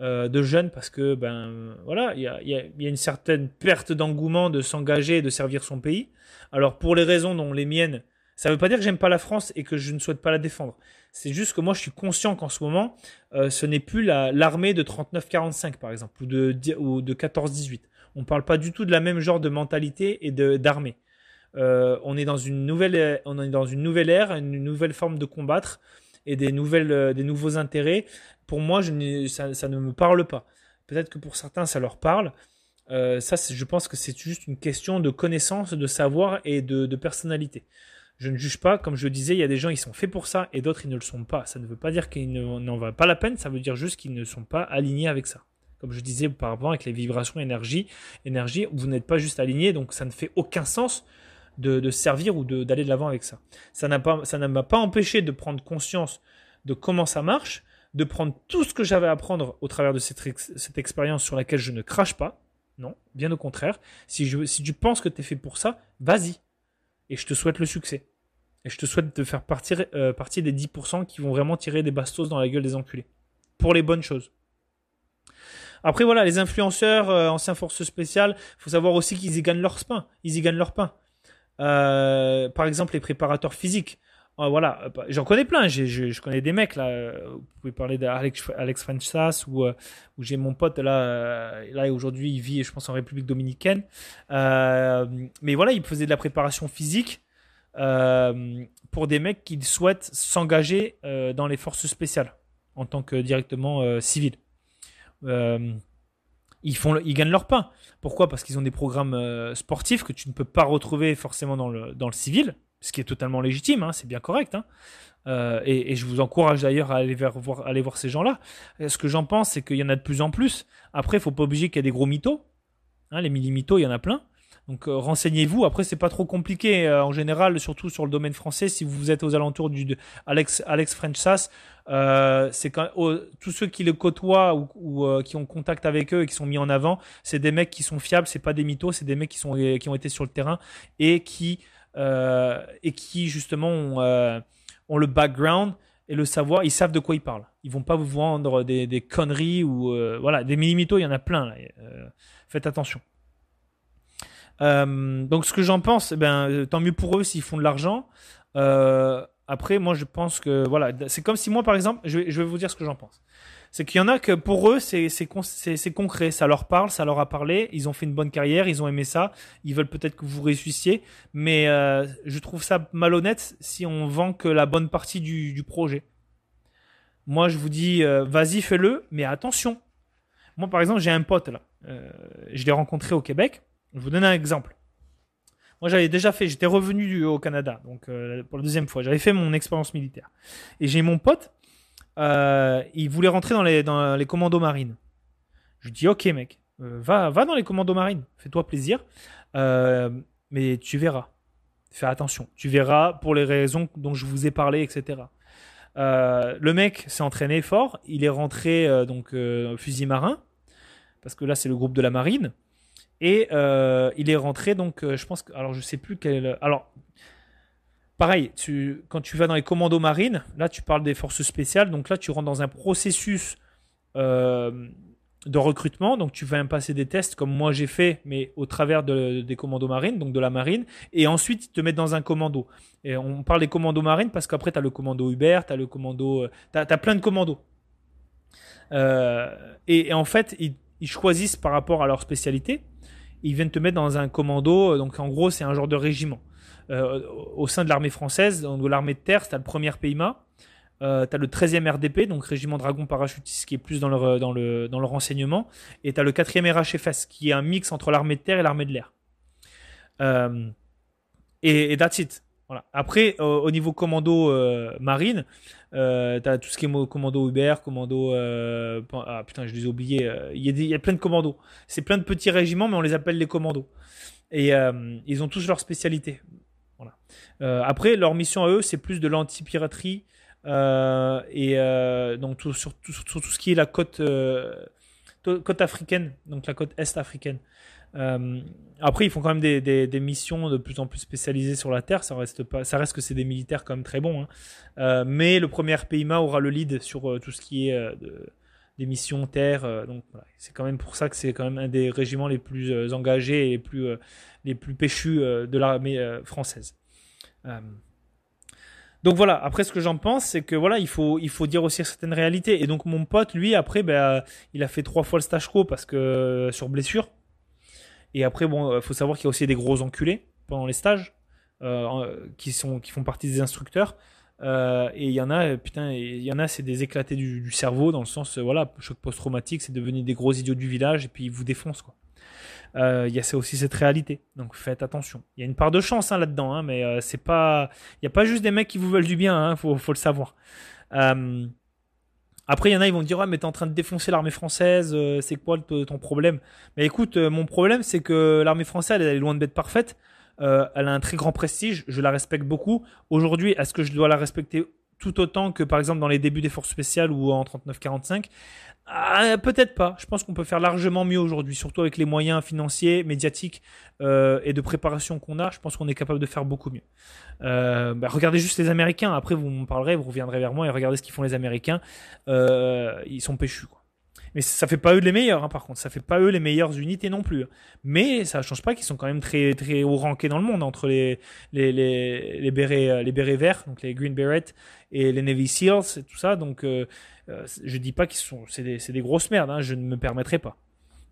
euh, de jeunes parce que ben voilà il y a, y a, une certaine perte d'engouement de s'engager et de servir son pays. Alors pour les raisons dont les miennes, ça ne veut pas dire que j'aime pas la France et que je ne souhaite pas la défendre. C'est juste que moi je suis conscient qu'en ce moment euh, ce n'est plus l'armée de 39-45 par exemple ou de ou de 14-18. On parle pas du tout de la même genre de mentalité et d'armée. on est dans une nouvelle on est dans une nouvelle ère, une nouvelle forme de combattre et des, nouvelles, euh, des nouveaux intérêts, pour moi, ça, ne me parle pas. Peut-être que pour certains, ça leur parle. Euh, ça, je pense que c'est juste une question de connaissance, de savoir et de, personnalité. Je ne juge pas, comme je disais, il y a des gens qui sont faits pour ça et d'autres ils ne le sont pas. Ça ne veut pas dire qu'ils n'en valent pas la peine, ça veut dire juste qu'ils ne sont pas alignés avec ça. Comme je disais auparavant avec les vibrations énergie, énergie, vous n'êtes pas juste aligné, donc ça ne fait aucun sens de, servir ou d'aller de l'avant avec ça. Ça ne m'a pas empêché de prendre conscience de comment ça marche, de prendre tout ce que j'avais à apprendre au travers de cette, expérience sur laquelle je ne crache pas. Non, bien au contraire. Si, tu penses que tu es fait pour ça, vas-y. Et je te souhaite le succès. Et je te souhaite de faire euh, partie des 10% qui vont vraiment tirer des bastos dans la gueule des enculés. Pour les bonnes choses. Après voilà, les influenceurs, euh, anciens forces spéciales, faut savoir aussi qu'ils y gagnent leur pain. Ils y gagnent leur pain. Euh, par exemple, les préparateurs physiques. Euh, voilà, euh, j'en connais plein. Je, connais des mecs là. Vous pouvez parler d'Alex Alex Franchas ou où j'ai mon pote là. là aujourd'hui, il vit, je pense, en République dominicaine. mais voilà, il faisait de la préparation physique pour des mecs qui souhaitent s'engager dans les forces spéciales en tant que directement civil ils font, ils gagnent leur pain. Pourquoi? Parce qu'ils ont des programmes euh, sportifs que tu ne peux pas retrouver forcément dans le, dans le civil, ce qui est totalement légitime, hein, c'est bien correct. Hein. Euh, et, et, je vous encourage d'ailleurs à aller, vers, voir, aller voir ces gens-là. Ce que j'en pense, c'est qu'il y en a de plus en plus. Après, il faut pas obliger qu'il y ait des gros mythos. Hein, les mini-mythos, il y en a plein. Donc euh, renseignez-vous. Après, c'est pas trop compliqué euh, en général, surtout sur le domaine français. Si vous êtes aux alentours du Alex Alex French Sass, euh, c'est quand tous ceux qui le côtoient ou, qui ont contact avec eux et qui sont mis en avant, c'est des mecs qui sont fiables. C'est pas des mythos, c'est des mecs qui sont qui ont été sur le terrain et qui et qui justement ont, le background et le savoir, ils savent de quoi ils parlent. Ils vont pas vous vendre des, conneries ou voilà, des mini-mythos, il y en a plein. Faites attention. Euh, donc ce que j'en pense, eh ben, tant mieux pour eux s'ils font de l'argent. après, moi je pense que voilà, c'est comme si moi par exemple, je vais, vous dire ce que j'en pense c'est qu'il y en a que pour eux, c'est concret, ça leur parle, ça leur a parlé, ils ont fait une bonne carrière, ils ont aimé ça, ils veulent peut-être que vous réussissiez, mais euh, je trouve ça malhonnête si on vend que la bonne partie du, du projet. Moi, je vous dis, euh, vas-y, fais-le, mais attention. Moi, par exemple, j'ai un pote là, euh, je l'ai rencontré au Québec. Je vous donne un exemple. Moi, j'avais déjà fait, j'étais revenu au Canada, donc pour la deuxième fois, j'avais fait mon expérience militaire. Et j'ai mon pote euh, il voulait rentrer dans les, commandos marines. Je lui dis, ok mec, euh, va, va dans les commandos marines, fais-toi plaisir, euh, mais tu verras. Fais attention, tu verras pour les raisons dont je vous ai parlé, etc. le mec s'est entraîné fort, il est rentré donc fusil marin, parce que là c'est le groupe de la marine, et il est rentré donc je pense que alors je sais plus quel alors pareil, tu, quand tu vas dans les commandos marines, là tu parles des forces spéciales, donc là tu rentres dans un processus euh, de recrutement, donc tu vas passer des tests comme moi j'ai fait, mais au travers des commandos marines, donc de la marine, et ensuite ils te mettent dans un commando. Et on parle des commandos marines parce qu'après tu as le commando Uber, tu as le commando, euh, tu as, plein de commandos. Euh, et, en fait, ils, ils choisissent par rapport à leur spécialité, ils viennent te mettre dans un commando, donc en gros c'est un genre de régiment. Euh, au sein de l'armée française, de l'armée de terre, tu le premier PIMA, euh, tu as le 13e RDP, donc Régiment Dragon Parachutiste, qui est plus dans le, dans le, dans le renseignement, et tu as le 4e RHFS, qui est un mix entre l'armée de terre et l'armée de l'air. Euh, et, that's it. Voilà. Après, au niveau commando marine, euh, t'as tout ce qui est commando Uber, commando. ah putain, je les ai oubliés. Il y, a plein de commandos. C'est plein de petits régiments, mais on les appelle les commandos. Et ils ont tous leur spécialité. Euh, après, leur mission à eux, c'est plus de l'anti-piraterie euh, et euh, donc sur, tout, tout, ce qui est la côte, côte africaine, donc la côte est africaine. Après, ils font quand même des, des, missions de plus en plus spécialisées sur la terre. Ça reste pas, ça reste que c'est des militaires quand même très bons. Hein. mais le premier PIMA aura le lead sur tout ce qui est des missions terre. donc c'est quand même pour ça que c'est quand même un des régiments les plus engagés et les plus les plus péchus de l'armée française. Euh, donc voilà, après ce que j'en pense, c'est que voilà, il faut, il faut dire aussi certaines réalités. Et donc mon pote, lui, après, ben, il a fait trois fois le stage co parce que euh, sur blessure. Et après, bon, euh, faut savoir qu'il y a aussi des gros enculés pendant les stages qui sont, qui font partie des instructeurs. et il y en a, putain, il y en a, c'est des éclatés du, cerveau dans le sens, voilà, choc post-traumatique, c'est devenu des gros idiots du village et puis ils vous défoncent quoi. Euh, il y a aussi cette réalité. Donc faites attention. Il y a une part de chance hein, là-dedans, hein, mais euh, c'est pas, il y a pas juste des mecs qui vous veulent du bien. Hein, faut, faut le savoir. Euh, après, il y en a, ils vont dire ouais, mais t'es en train de défoncer l'armée française. c'est quoi ton problème? Mais écoute, mon problème, c'est que l'armée française, elle est loin d'être parfaite. elle a un très grand prestige. Je la respecte beaucoup. Aujourd'hui, est-ce que je dois la respecter? Tout autant que par exemple dans les débuts des forces spéciales ou en 39-45 ah, peut-être pas. Je pense qu'on peut faire largement mieux aujourd'hui, surtout avec les moyens financiers, médiatiques euh, et de préparation qu'on a. Je pense qu'on est capable de faire beaucoup mieux. Euh, bah, regardez juste les Américains. Après, vous me parlerez, vous reviendrez vers moi et regardez ce qu'ils font les Américains. Euh, ils sont péchus. Quoi. Mais ça fait pas eux les meilleurs, hein, par contre. Ça fait pas eux les meilleures unités non plus. Mais ça change pas qu'ils sont quand même très très haut rankés dans le monde entre les les les les bérets les bérets verts, donc les Green Berets et les Navy Seals et tout ça. Donc euh, je dis pas qu'ils sont, c'est des, grosses merdes, hein, je ne me permettrai pas.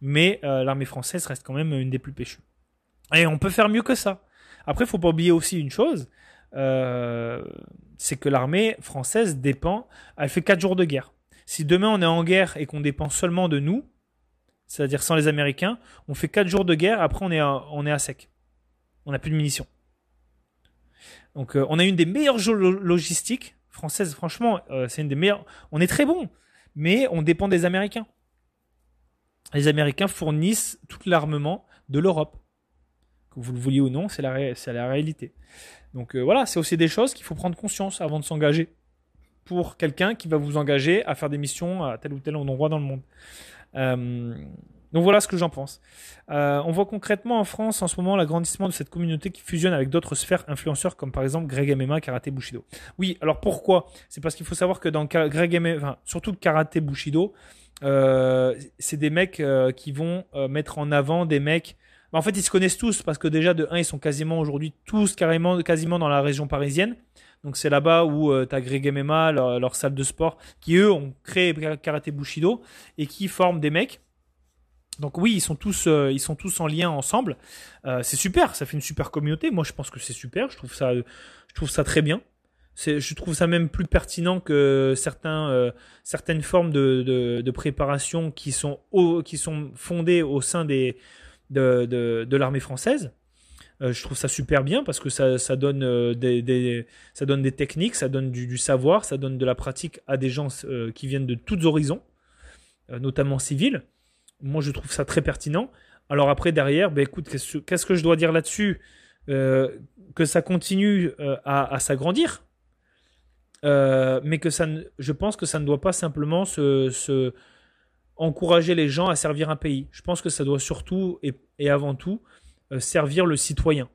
Mais euh, l'armée française reste quand même une des plus péchues. Et on peut faire mieux que ça. Après, faut pas oublier aussi une chose, euh, c'est que l'armée française dépend, elle fait 4 jours de guerre. Si demain on est en guerre et qu'on dépend seulement de nous, c'est-à-dire sans les Américains, on fait 4 jours de guerre, après on est à, on est à sec. On n'a plus de munitions. Donc on a une des meilleures logistiques française, franchement, euh, c'est une des meilleures. On est très bon, mais on dépend des Américains. Les Américains fournissent tout l'armement de l'Europe. Que vous le vouliez ou non, c'est la, la réalité. Donc euh, voilà, c'est aussi des choses qu'il faut prendre conscience avant de s'engager pour quelqu'un qui va vous engager à faire des missions à tel ou tel endroit dans le monde. Euh, Donc voilà ce que j'en pense. Euh, on voit concrètement en France en ce moment l'agrandissement de cette communauté qui fusionne avec d'autres sphères influenceurs comme par exemple Greg MMA, Karaté Bushido. Oui, alors pourquoi? C'est parce qu'il faut savoir que dans Greg MMA, surtout Karaté Bushido, euh, c'est des mecs qui vont mettre en avant des mecs. En fait, ils se connaissent tous parce que déjà de 1, ils sont quasiment aujourd'hui tous carrément, quasiment dans la région parisienne. Donc c'est là-bas où tu as MMA, leur, salle de sport, qui eux ont créé Karaté Bushido et qui forment des mecs. Donc oui, ils sont tous, ils sont tous en lien ensemble. c'est super, ça fait une super communauté. Moi, je pense que c'est super. Je trouve ça, je trouve ça très bien je trouve ça même plus pertinent que certains, euh, certaines formes de, de, préparation qui sont, qui sont fondées au sein des, de, de, l'armée française. Euh, je trouve ça super bien parce que ça, euh, donne des techniques, ça donne du, savoir, ça donne de la pratique à des gens qui viennent de tous horizons, notamment civils. Moi, je trouve ça très pertinent. Alors après, derrière, ben, écoute, qu'est-ce que je dois dire là-dessus Que ça continue à, s'agrandir, euh, mais que ça je pense que ça ne doit pas simplement encourager les gens à servir un pays. Je pense que ça doit surtout et, avant tout euh, servir le citoyen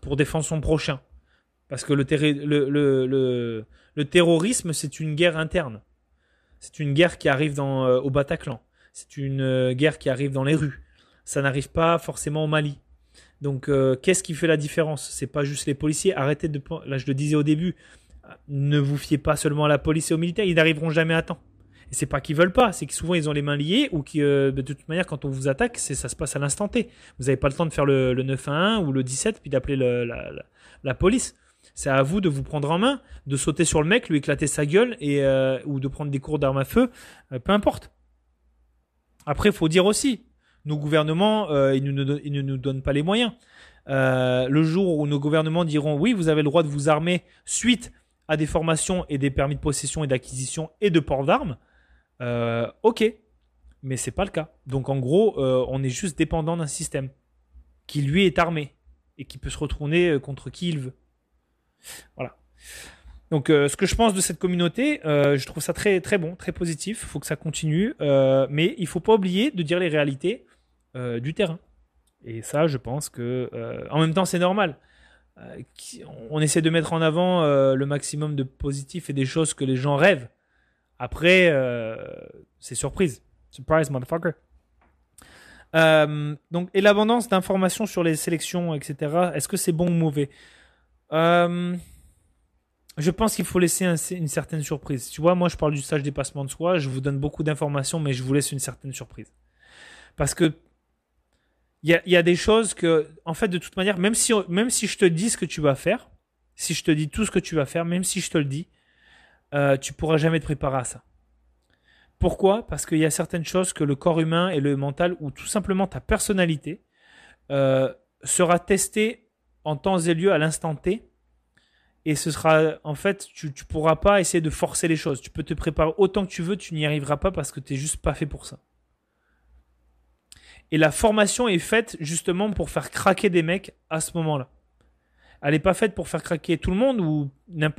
pour défendre son prochain. Parce que le, terrorisme, c'est une guerre interne. C'est une guerre qui arrive euh, au Bataclan. C'est une guerre qui arrive dans les rues. Ça n'arrive pas forcément au Mali. Donc, qu'est-ce qui fait la différence? C'est pas juste les policiers. Arrêtez de. Là, je le disais au début ne vous fiez pas seulement à la police et aux militaires, ils n'arriveront jamais à temps. Et c'est pas qu'ils veulent pas, c'est que souvent ils ont les mains liées ou que euh, de toute manière quand on vous attaque, c'est ça se passe à l'instant T. Vous n'avez pas le temps de faire le, 911 ou le 17 puis d'appeler la, police. C'est à vous de vous prendre en main, de sauter sur le mec, lui éclater sa gueule et euh, ou de prendre des cours d'armes à feu, euh, peu importe. Après, il faut dire aussi, nos gouvernements, ils, ne, ils, ne, nous donnent pas les moyens. le jour où nos gouvernements diront oui, vous avez le droit de vous armer suite à des formations et des permis de possession et d'acquisition et de port d'armes, euh, ok, mais c'est pas le cas. Donc en gros, euh, on est juste dépendant d'un système qui lui est armé et qui peut se retourner euh, contre qui il veut. Voilà. Donc ce que je pense de cette communauté, je trouve ça très très bon, très positif. Il faut que ça continue, mais il faut pas oublier de dire les réalités du terrain. Et ça, je pense que en même temps, c'est normal. On essaie de mettre en avant le maximum de positifs et des choses que les gens rêvent. Après, euh, c'est surprise. Surprise, motherfucker. donc, et l'abondance d'informations sur les sélections, etc. Est-ce que c'est bon ou mauvais? Je pense qu'il faut laisser une certaine surprise. Tu vois, moi, je parle du stage dépassement de soi. Je vous donne beaucoup d'informations, mais je vous laisse une certaine surprise. Parce que il y a, des choses que, en fait, de toute manière, même si, même si je te dis ce que tu vas faire, si je te dis tout ce que tu vas faire, même si je te le dis, euh, tu pourras jamais te préparer à ça. Pourquoi? Parce qu'il y a certaines choses que le corps humain et le mental, ou tout simplement ta personnalité, euh, sera testé en temps et lieu à l'instant T. Et ce sera, en fait, tu ne pourras pas essayer de forcer les choses. Tu peux te préparer autant que tu veux, tu n'y arriveras pas parce que tu n'es juste pas fait pour ça. Et la formation est faite justement pour faire craquer des mecs à ce moment-là. Elle n'est pas faite pour faire craquer tout le monde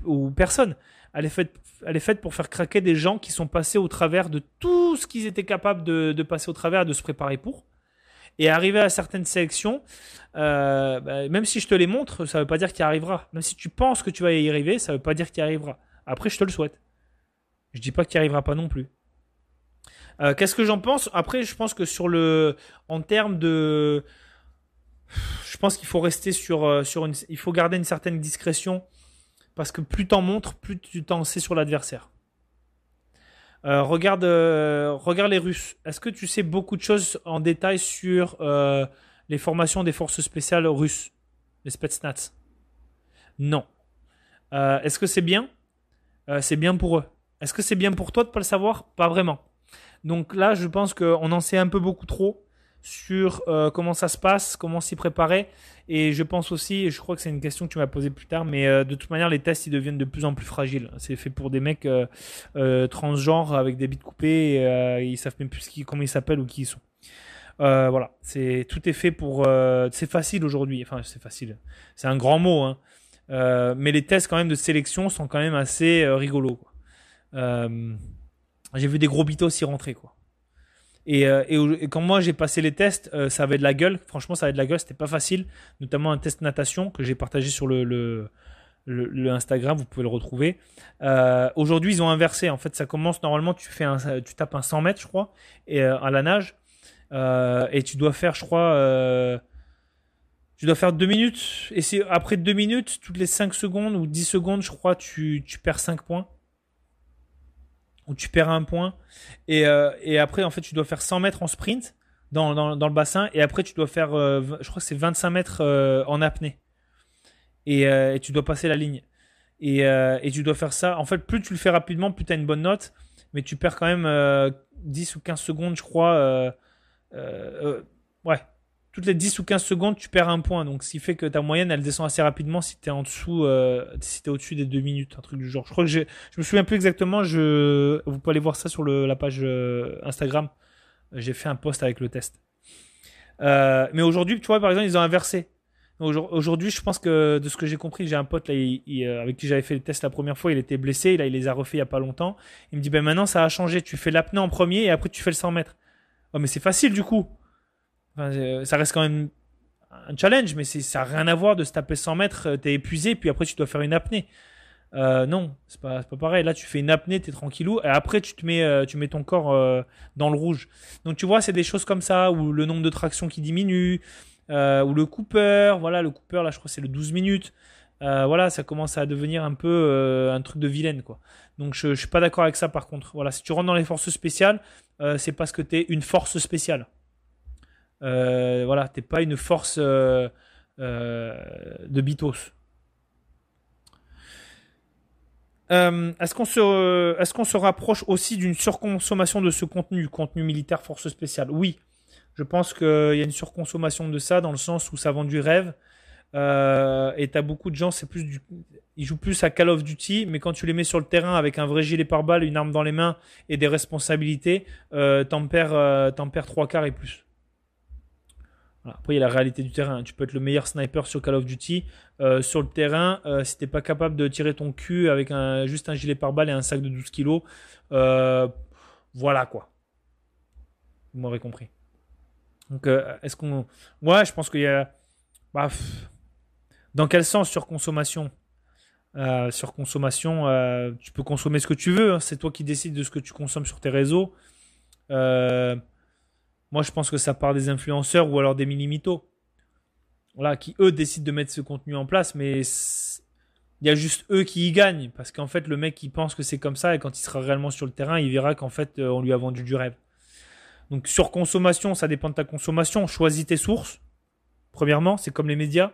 ou personne. Elle est, faite, pour faire craquer des gens qui sont passés au travers de tout ce qu'ils étaient capables de, passer au travers et de se préparer pour. Et arriver à certaines sélections, euh, bah, même si je te les montre, ça ne veut pas dire qu'il arrivera. Même si tu penses que tu vas y arriver, ça ne veut pas dire qu'il arrivera. Après, je te le souhaite. Je dis pas qu'il arrivera pas non plus. Euh, qu'est-ce que j'en pense? Après, je pense que sur le, en termes de, je pense qu'il faut rester sur, euh, il faut garder une certaine discrétion parce que plus t'en montres, plus tu t'en sais sur l'adversaire. Euh, regarde, regarde les Russes. Est-ce que tu sais beaucoup de choses en détail sur les formations des forces spéciales russes, les Spetsnaz? Non. Est-ce que c'est bien? C'est bien pour eux. Est-ce que c'est bien pour toi de pas le savoir? Pas vraiment. Donc là, je pense qu'on en sait un peu beaucoup trop sur euh, comment ça se passe, comment s'y préparer. Et je pense aussi, je crois que c'est une question que tu m'as posée plus tard, mais euh, de toute manière, les tests, ils deviennent de plus en plus fragiles. C'est fait pour des mecs euh, transgenres avec des bits coupés, et, ils savent même plus qui, comment ils s'appellent ou qui ils sont. voilà, c'est tout est fait pour. c'est facile aujourd'hui. Enfin, c'est facile. C'est un grand mot, hein. mais les tests quand même de sélection sont quand même assez rigolos. J'ai vu des gros bitos y rentrer, quoi. Et, et, quand moi j'ai passé les tests, ça avait de la gueule. Franchement, ça avait de la gueule. C'était pas facile. Notamment un test natation que j'ai partagé sur le, Instagram. Vous pouvez le retrouver. Aujourd'hui, ils ont inversé. En fait, ça commence normalement. Tu fais tu tapes un 100 mètres, je crois, et à la nage. et tu dois faire, je crois tu dois faire deux minutes. Et c'est après deux minutes, toutes les 5 secondes ou 10 secondes, je crois, tu, tu perds 5 points. Ou tu perds un point. Et, euh, et après, en fait, tu dois faire 100 mètres en sprint dans, le bassin. Et après, tu dois faire, euh, je crois que c'est 25 mètres euh, en apnée. Et, et, tu dois passer la ligne. Et, et, tu dois faire ça. En fait, plus tu le fais rapidement, plus tu as une bonne note. Mais tu perds quand même 10 ou 15 secondes, je crois. ouais, toutes les 10 ou 15 secondes, tu perds un point. Donc, ce qui fait que ta moyenne, elle descend assez rapidement si tu es en dessous, euh, si tu au-dessus des 2 minutes, un truc du genre. Je crois que je me souviens plus exactement. Je, vous pouvez aller voir ça sur le, la page euh, Instagram. J'ai fait un post avec le test. Euh, mais aujourd'hui, tu vois, par exemple, ils ont inversé. Aujourd'hui, je pense que de ce que j'ai compris, j'ai un pote là, avec qui j'avais fait le test la première fois, il était blessé, là, il les a refait il y a pas longtemps. Il me dit, ben maintenant, ça a changé. Tu fais l'apnée en premier et après, tu fais le 100 mètres. Oh, mais c'est facile du coup. Euh, ça reste quand même un challenge, mais ça n'a rien à voir de se taper 100 mètres, euh, t'es épuisé, puis après tu dois faire une apnée. Euh, non, c'est pas, pas pareil. Là, tu fais une apnée, t'es tranquillou, et après tu te mets, tu mets ton corps dans le rouge. Donc tu vois, c'est des choses comme ça, où le nombre de tractions qui diminue, ou le Cooper, voilà, le Cooper, là je crois c'est le 12 minutes. voilà, ça commence à devenir un peu un truc de vilaine, quoi. Donc je, je suis pas d'accord avec ça par contre. Voilà, si tu rentres dans les forces spéciales, c'est parce que tu es une force spéciale. Euh, voilà, t'es pas une force euh, euh, de bitos. est-ce qu'on se, est-ce qu'on se rapproche aussi d'une surconsommation de ce contenu, contenu militaire, force spéciale? Oui, je pense qu'il y a une surconsommation de ça dans le sens où ça vend du rêve. et t'as beaucoup de gens, c'est plus ils jouent plus à Call of Duty, mais quand tu les mets sur le terrain avec un vrai gilet pare-balles, une arme dans les mains et des responsabilités, t'en perds, t'en perds trois quarts et plus. Après, il y a la réalité du terrain. Tu peux être le meilleur sniper sur Call of Duty. Euh, sur le terrain, euh, si t'es pas capable de tirer ton cul avec un, juste un gilet pare-balles et un sac de 12 kilos, euh, voilà quoi. Vous m'aurez compris. Donc, est-ce qu'on. Ouais, je pense qu'il y a. Bah, dans quel sens surconsommation? Surconsommation, tu peux consommer ce que tu veux. Hein. C'est toi qui décides de ce que tu consommes sur tes réseaux. Euh moi, je pense que ça part des influenceurs ou alors des mini-mythos. Voilà, qui eux décident de mettre ce contenu en place, mais il y a juste eux qui y gagnent. Parce qu'en fait, le mec, il pense que c'est comme ça, et quand il sera réellement sur le terrain, il verra qu'en fait, euh, on lui a vendu du rêve. Donc, sur consommation, ça dépend de ta consommation. Choisis tes sources. Premièrement, c'est comme les médias,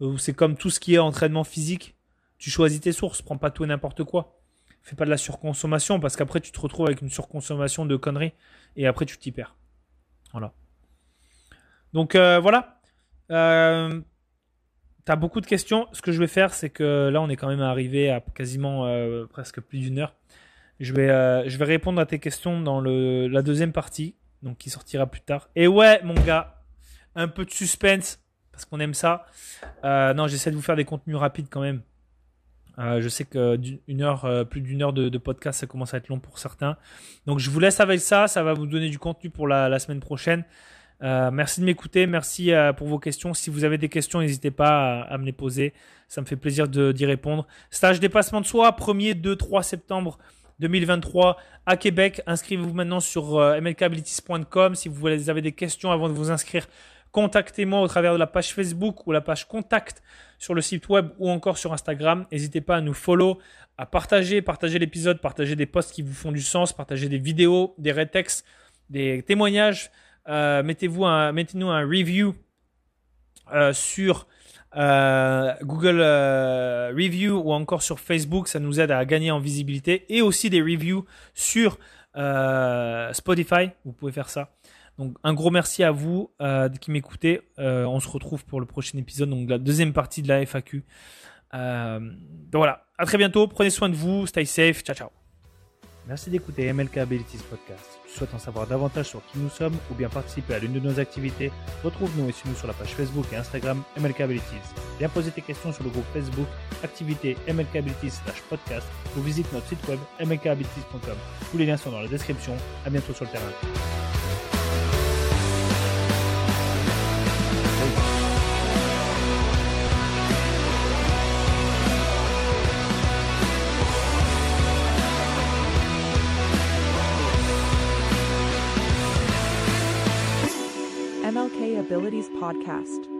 ou c'est comme tout ce qui est entraînement physique. Tu choisis tes sources, prends pas tout et n'importe quoi. Fais pas de la surconsommation, parce qu'après, tu te retrouves avec une surconsommation de conneries, et après, tu t'y perds. Voilà. Donc euh, voilà. Euh, tu as beaucoup de questions. Ce que je vais faire, c'est que là, on est quand même arrivé à quasiment euh, presque plus d'une heure. Je vais, je vais répondre à tes questions dans le, la deuxième partie, donc qui sortira plus tard. Et ouais, mon gars, un peu de suspense, parce qu'on aime ça. non, j'essaie de vous faire des contenus rapides quand même. Je sais que une heure, plus d'une heure de, podcast, ça commence à être long pour certains. Donc je vous laisse avec ça. Ça va vous donner du contenu pour la, semaine prochaine. Euh, merci de m'écouter, merci euh, pour vos questions. Si vous avez des questions, n'hésitez pas à, me les poser. Ça me fait plaisir d'y répondre. Stage dépassement de soi, 1er, 2, 3 septembre 2023 à Québec. Inscrivez-vous maintenant sur euh, mlkabilities.com. Si vous avez des questions avant de vous inscrire, contactez-moi au travers de la page Facebook ou la page contact sur le site web ou encore sur Instagram. N'hésitez pas à nous follow, à partager, partager l'épisode, partager des posts qui vous font du sens, partager des vidéos, des retex, des témoignages. Euh, mettez-vous mettez-nous un review euh, sur euh, Google Review ou encore sur Facebook, ça nous aide à gagner en visibilité et aussi des reviews sur Spotify, vous pouvez faire ça. Donc un gros merci à vous qui m'écoutez. on se retrouve pour le prochain épisode, donc la deuxième partie de la FAQ. donc voilà, à très bientôt, prenez soin de vous, stay safe, ciao ciao. Merci d'écouter MLK Abilities Podcast souhaites en savoir davantage sur qui nous sommes ou bien participer à l'une de nos activités, retrouve-nous et suis-nous sur la page Facebook et Instagram MLK Abilities. Viens poser tes questions sur le groupe Facebook Activité MLK Abilities podcast ou visite notre site web mlkabilities.com. Tous les liens sont dans la description. À bientôt sur le terrain. MLK Abilities Podcast.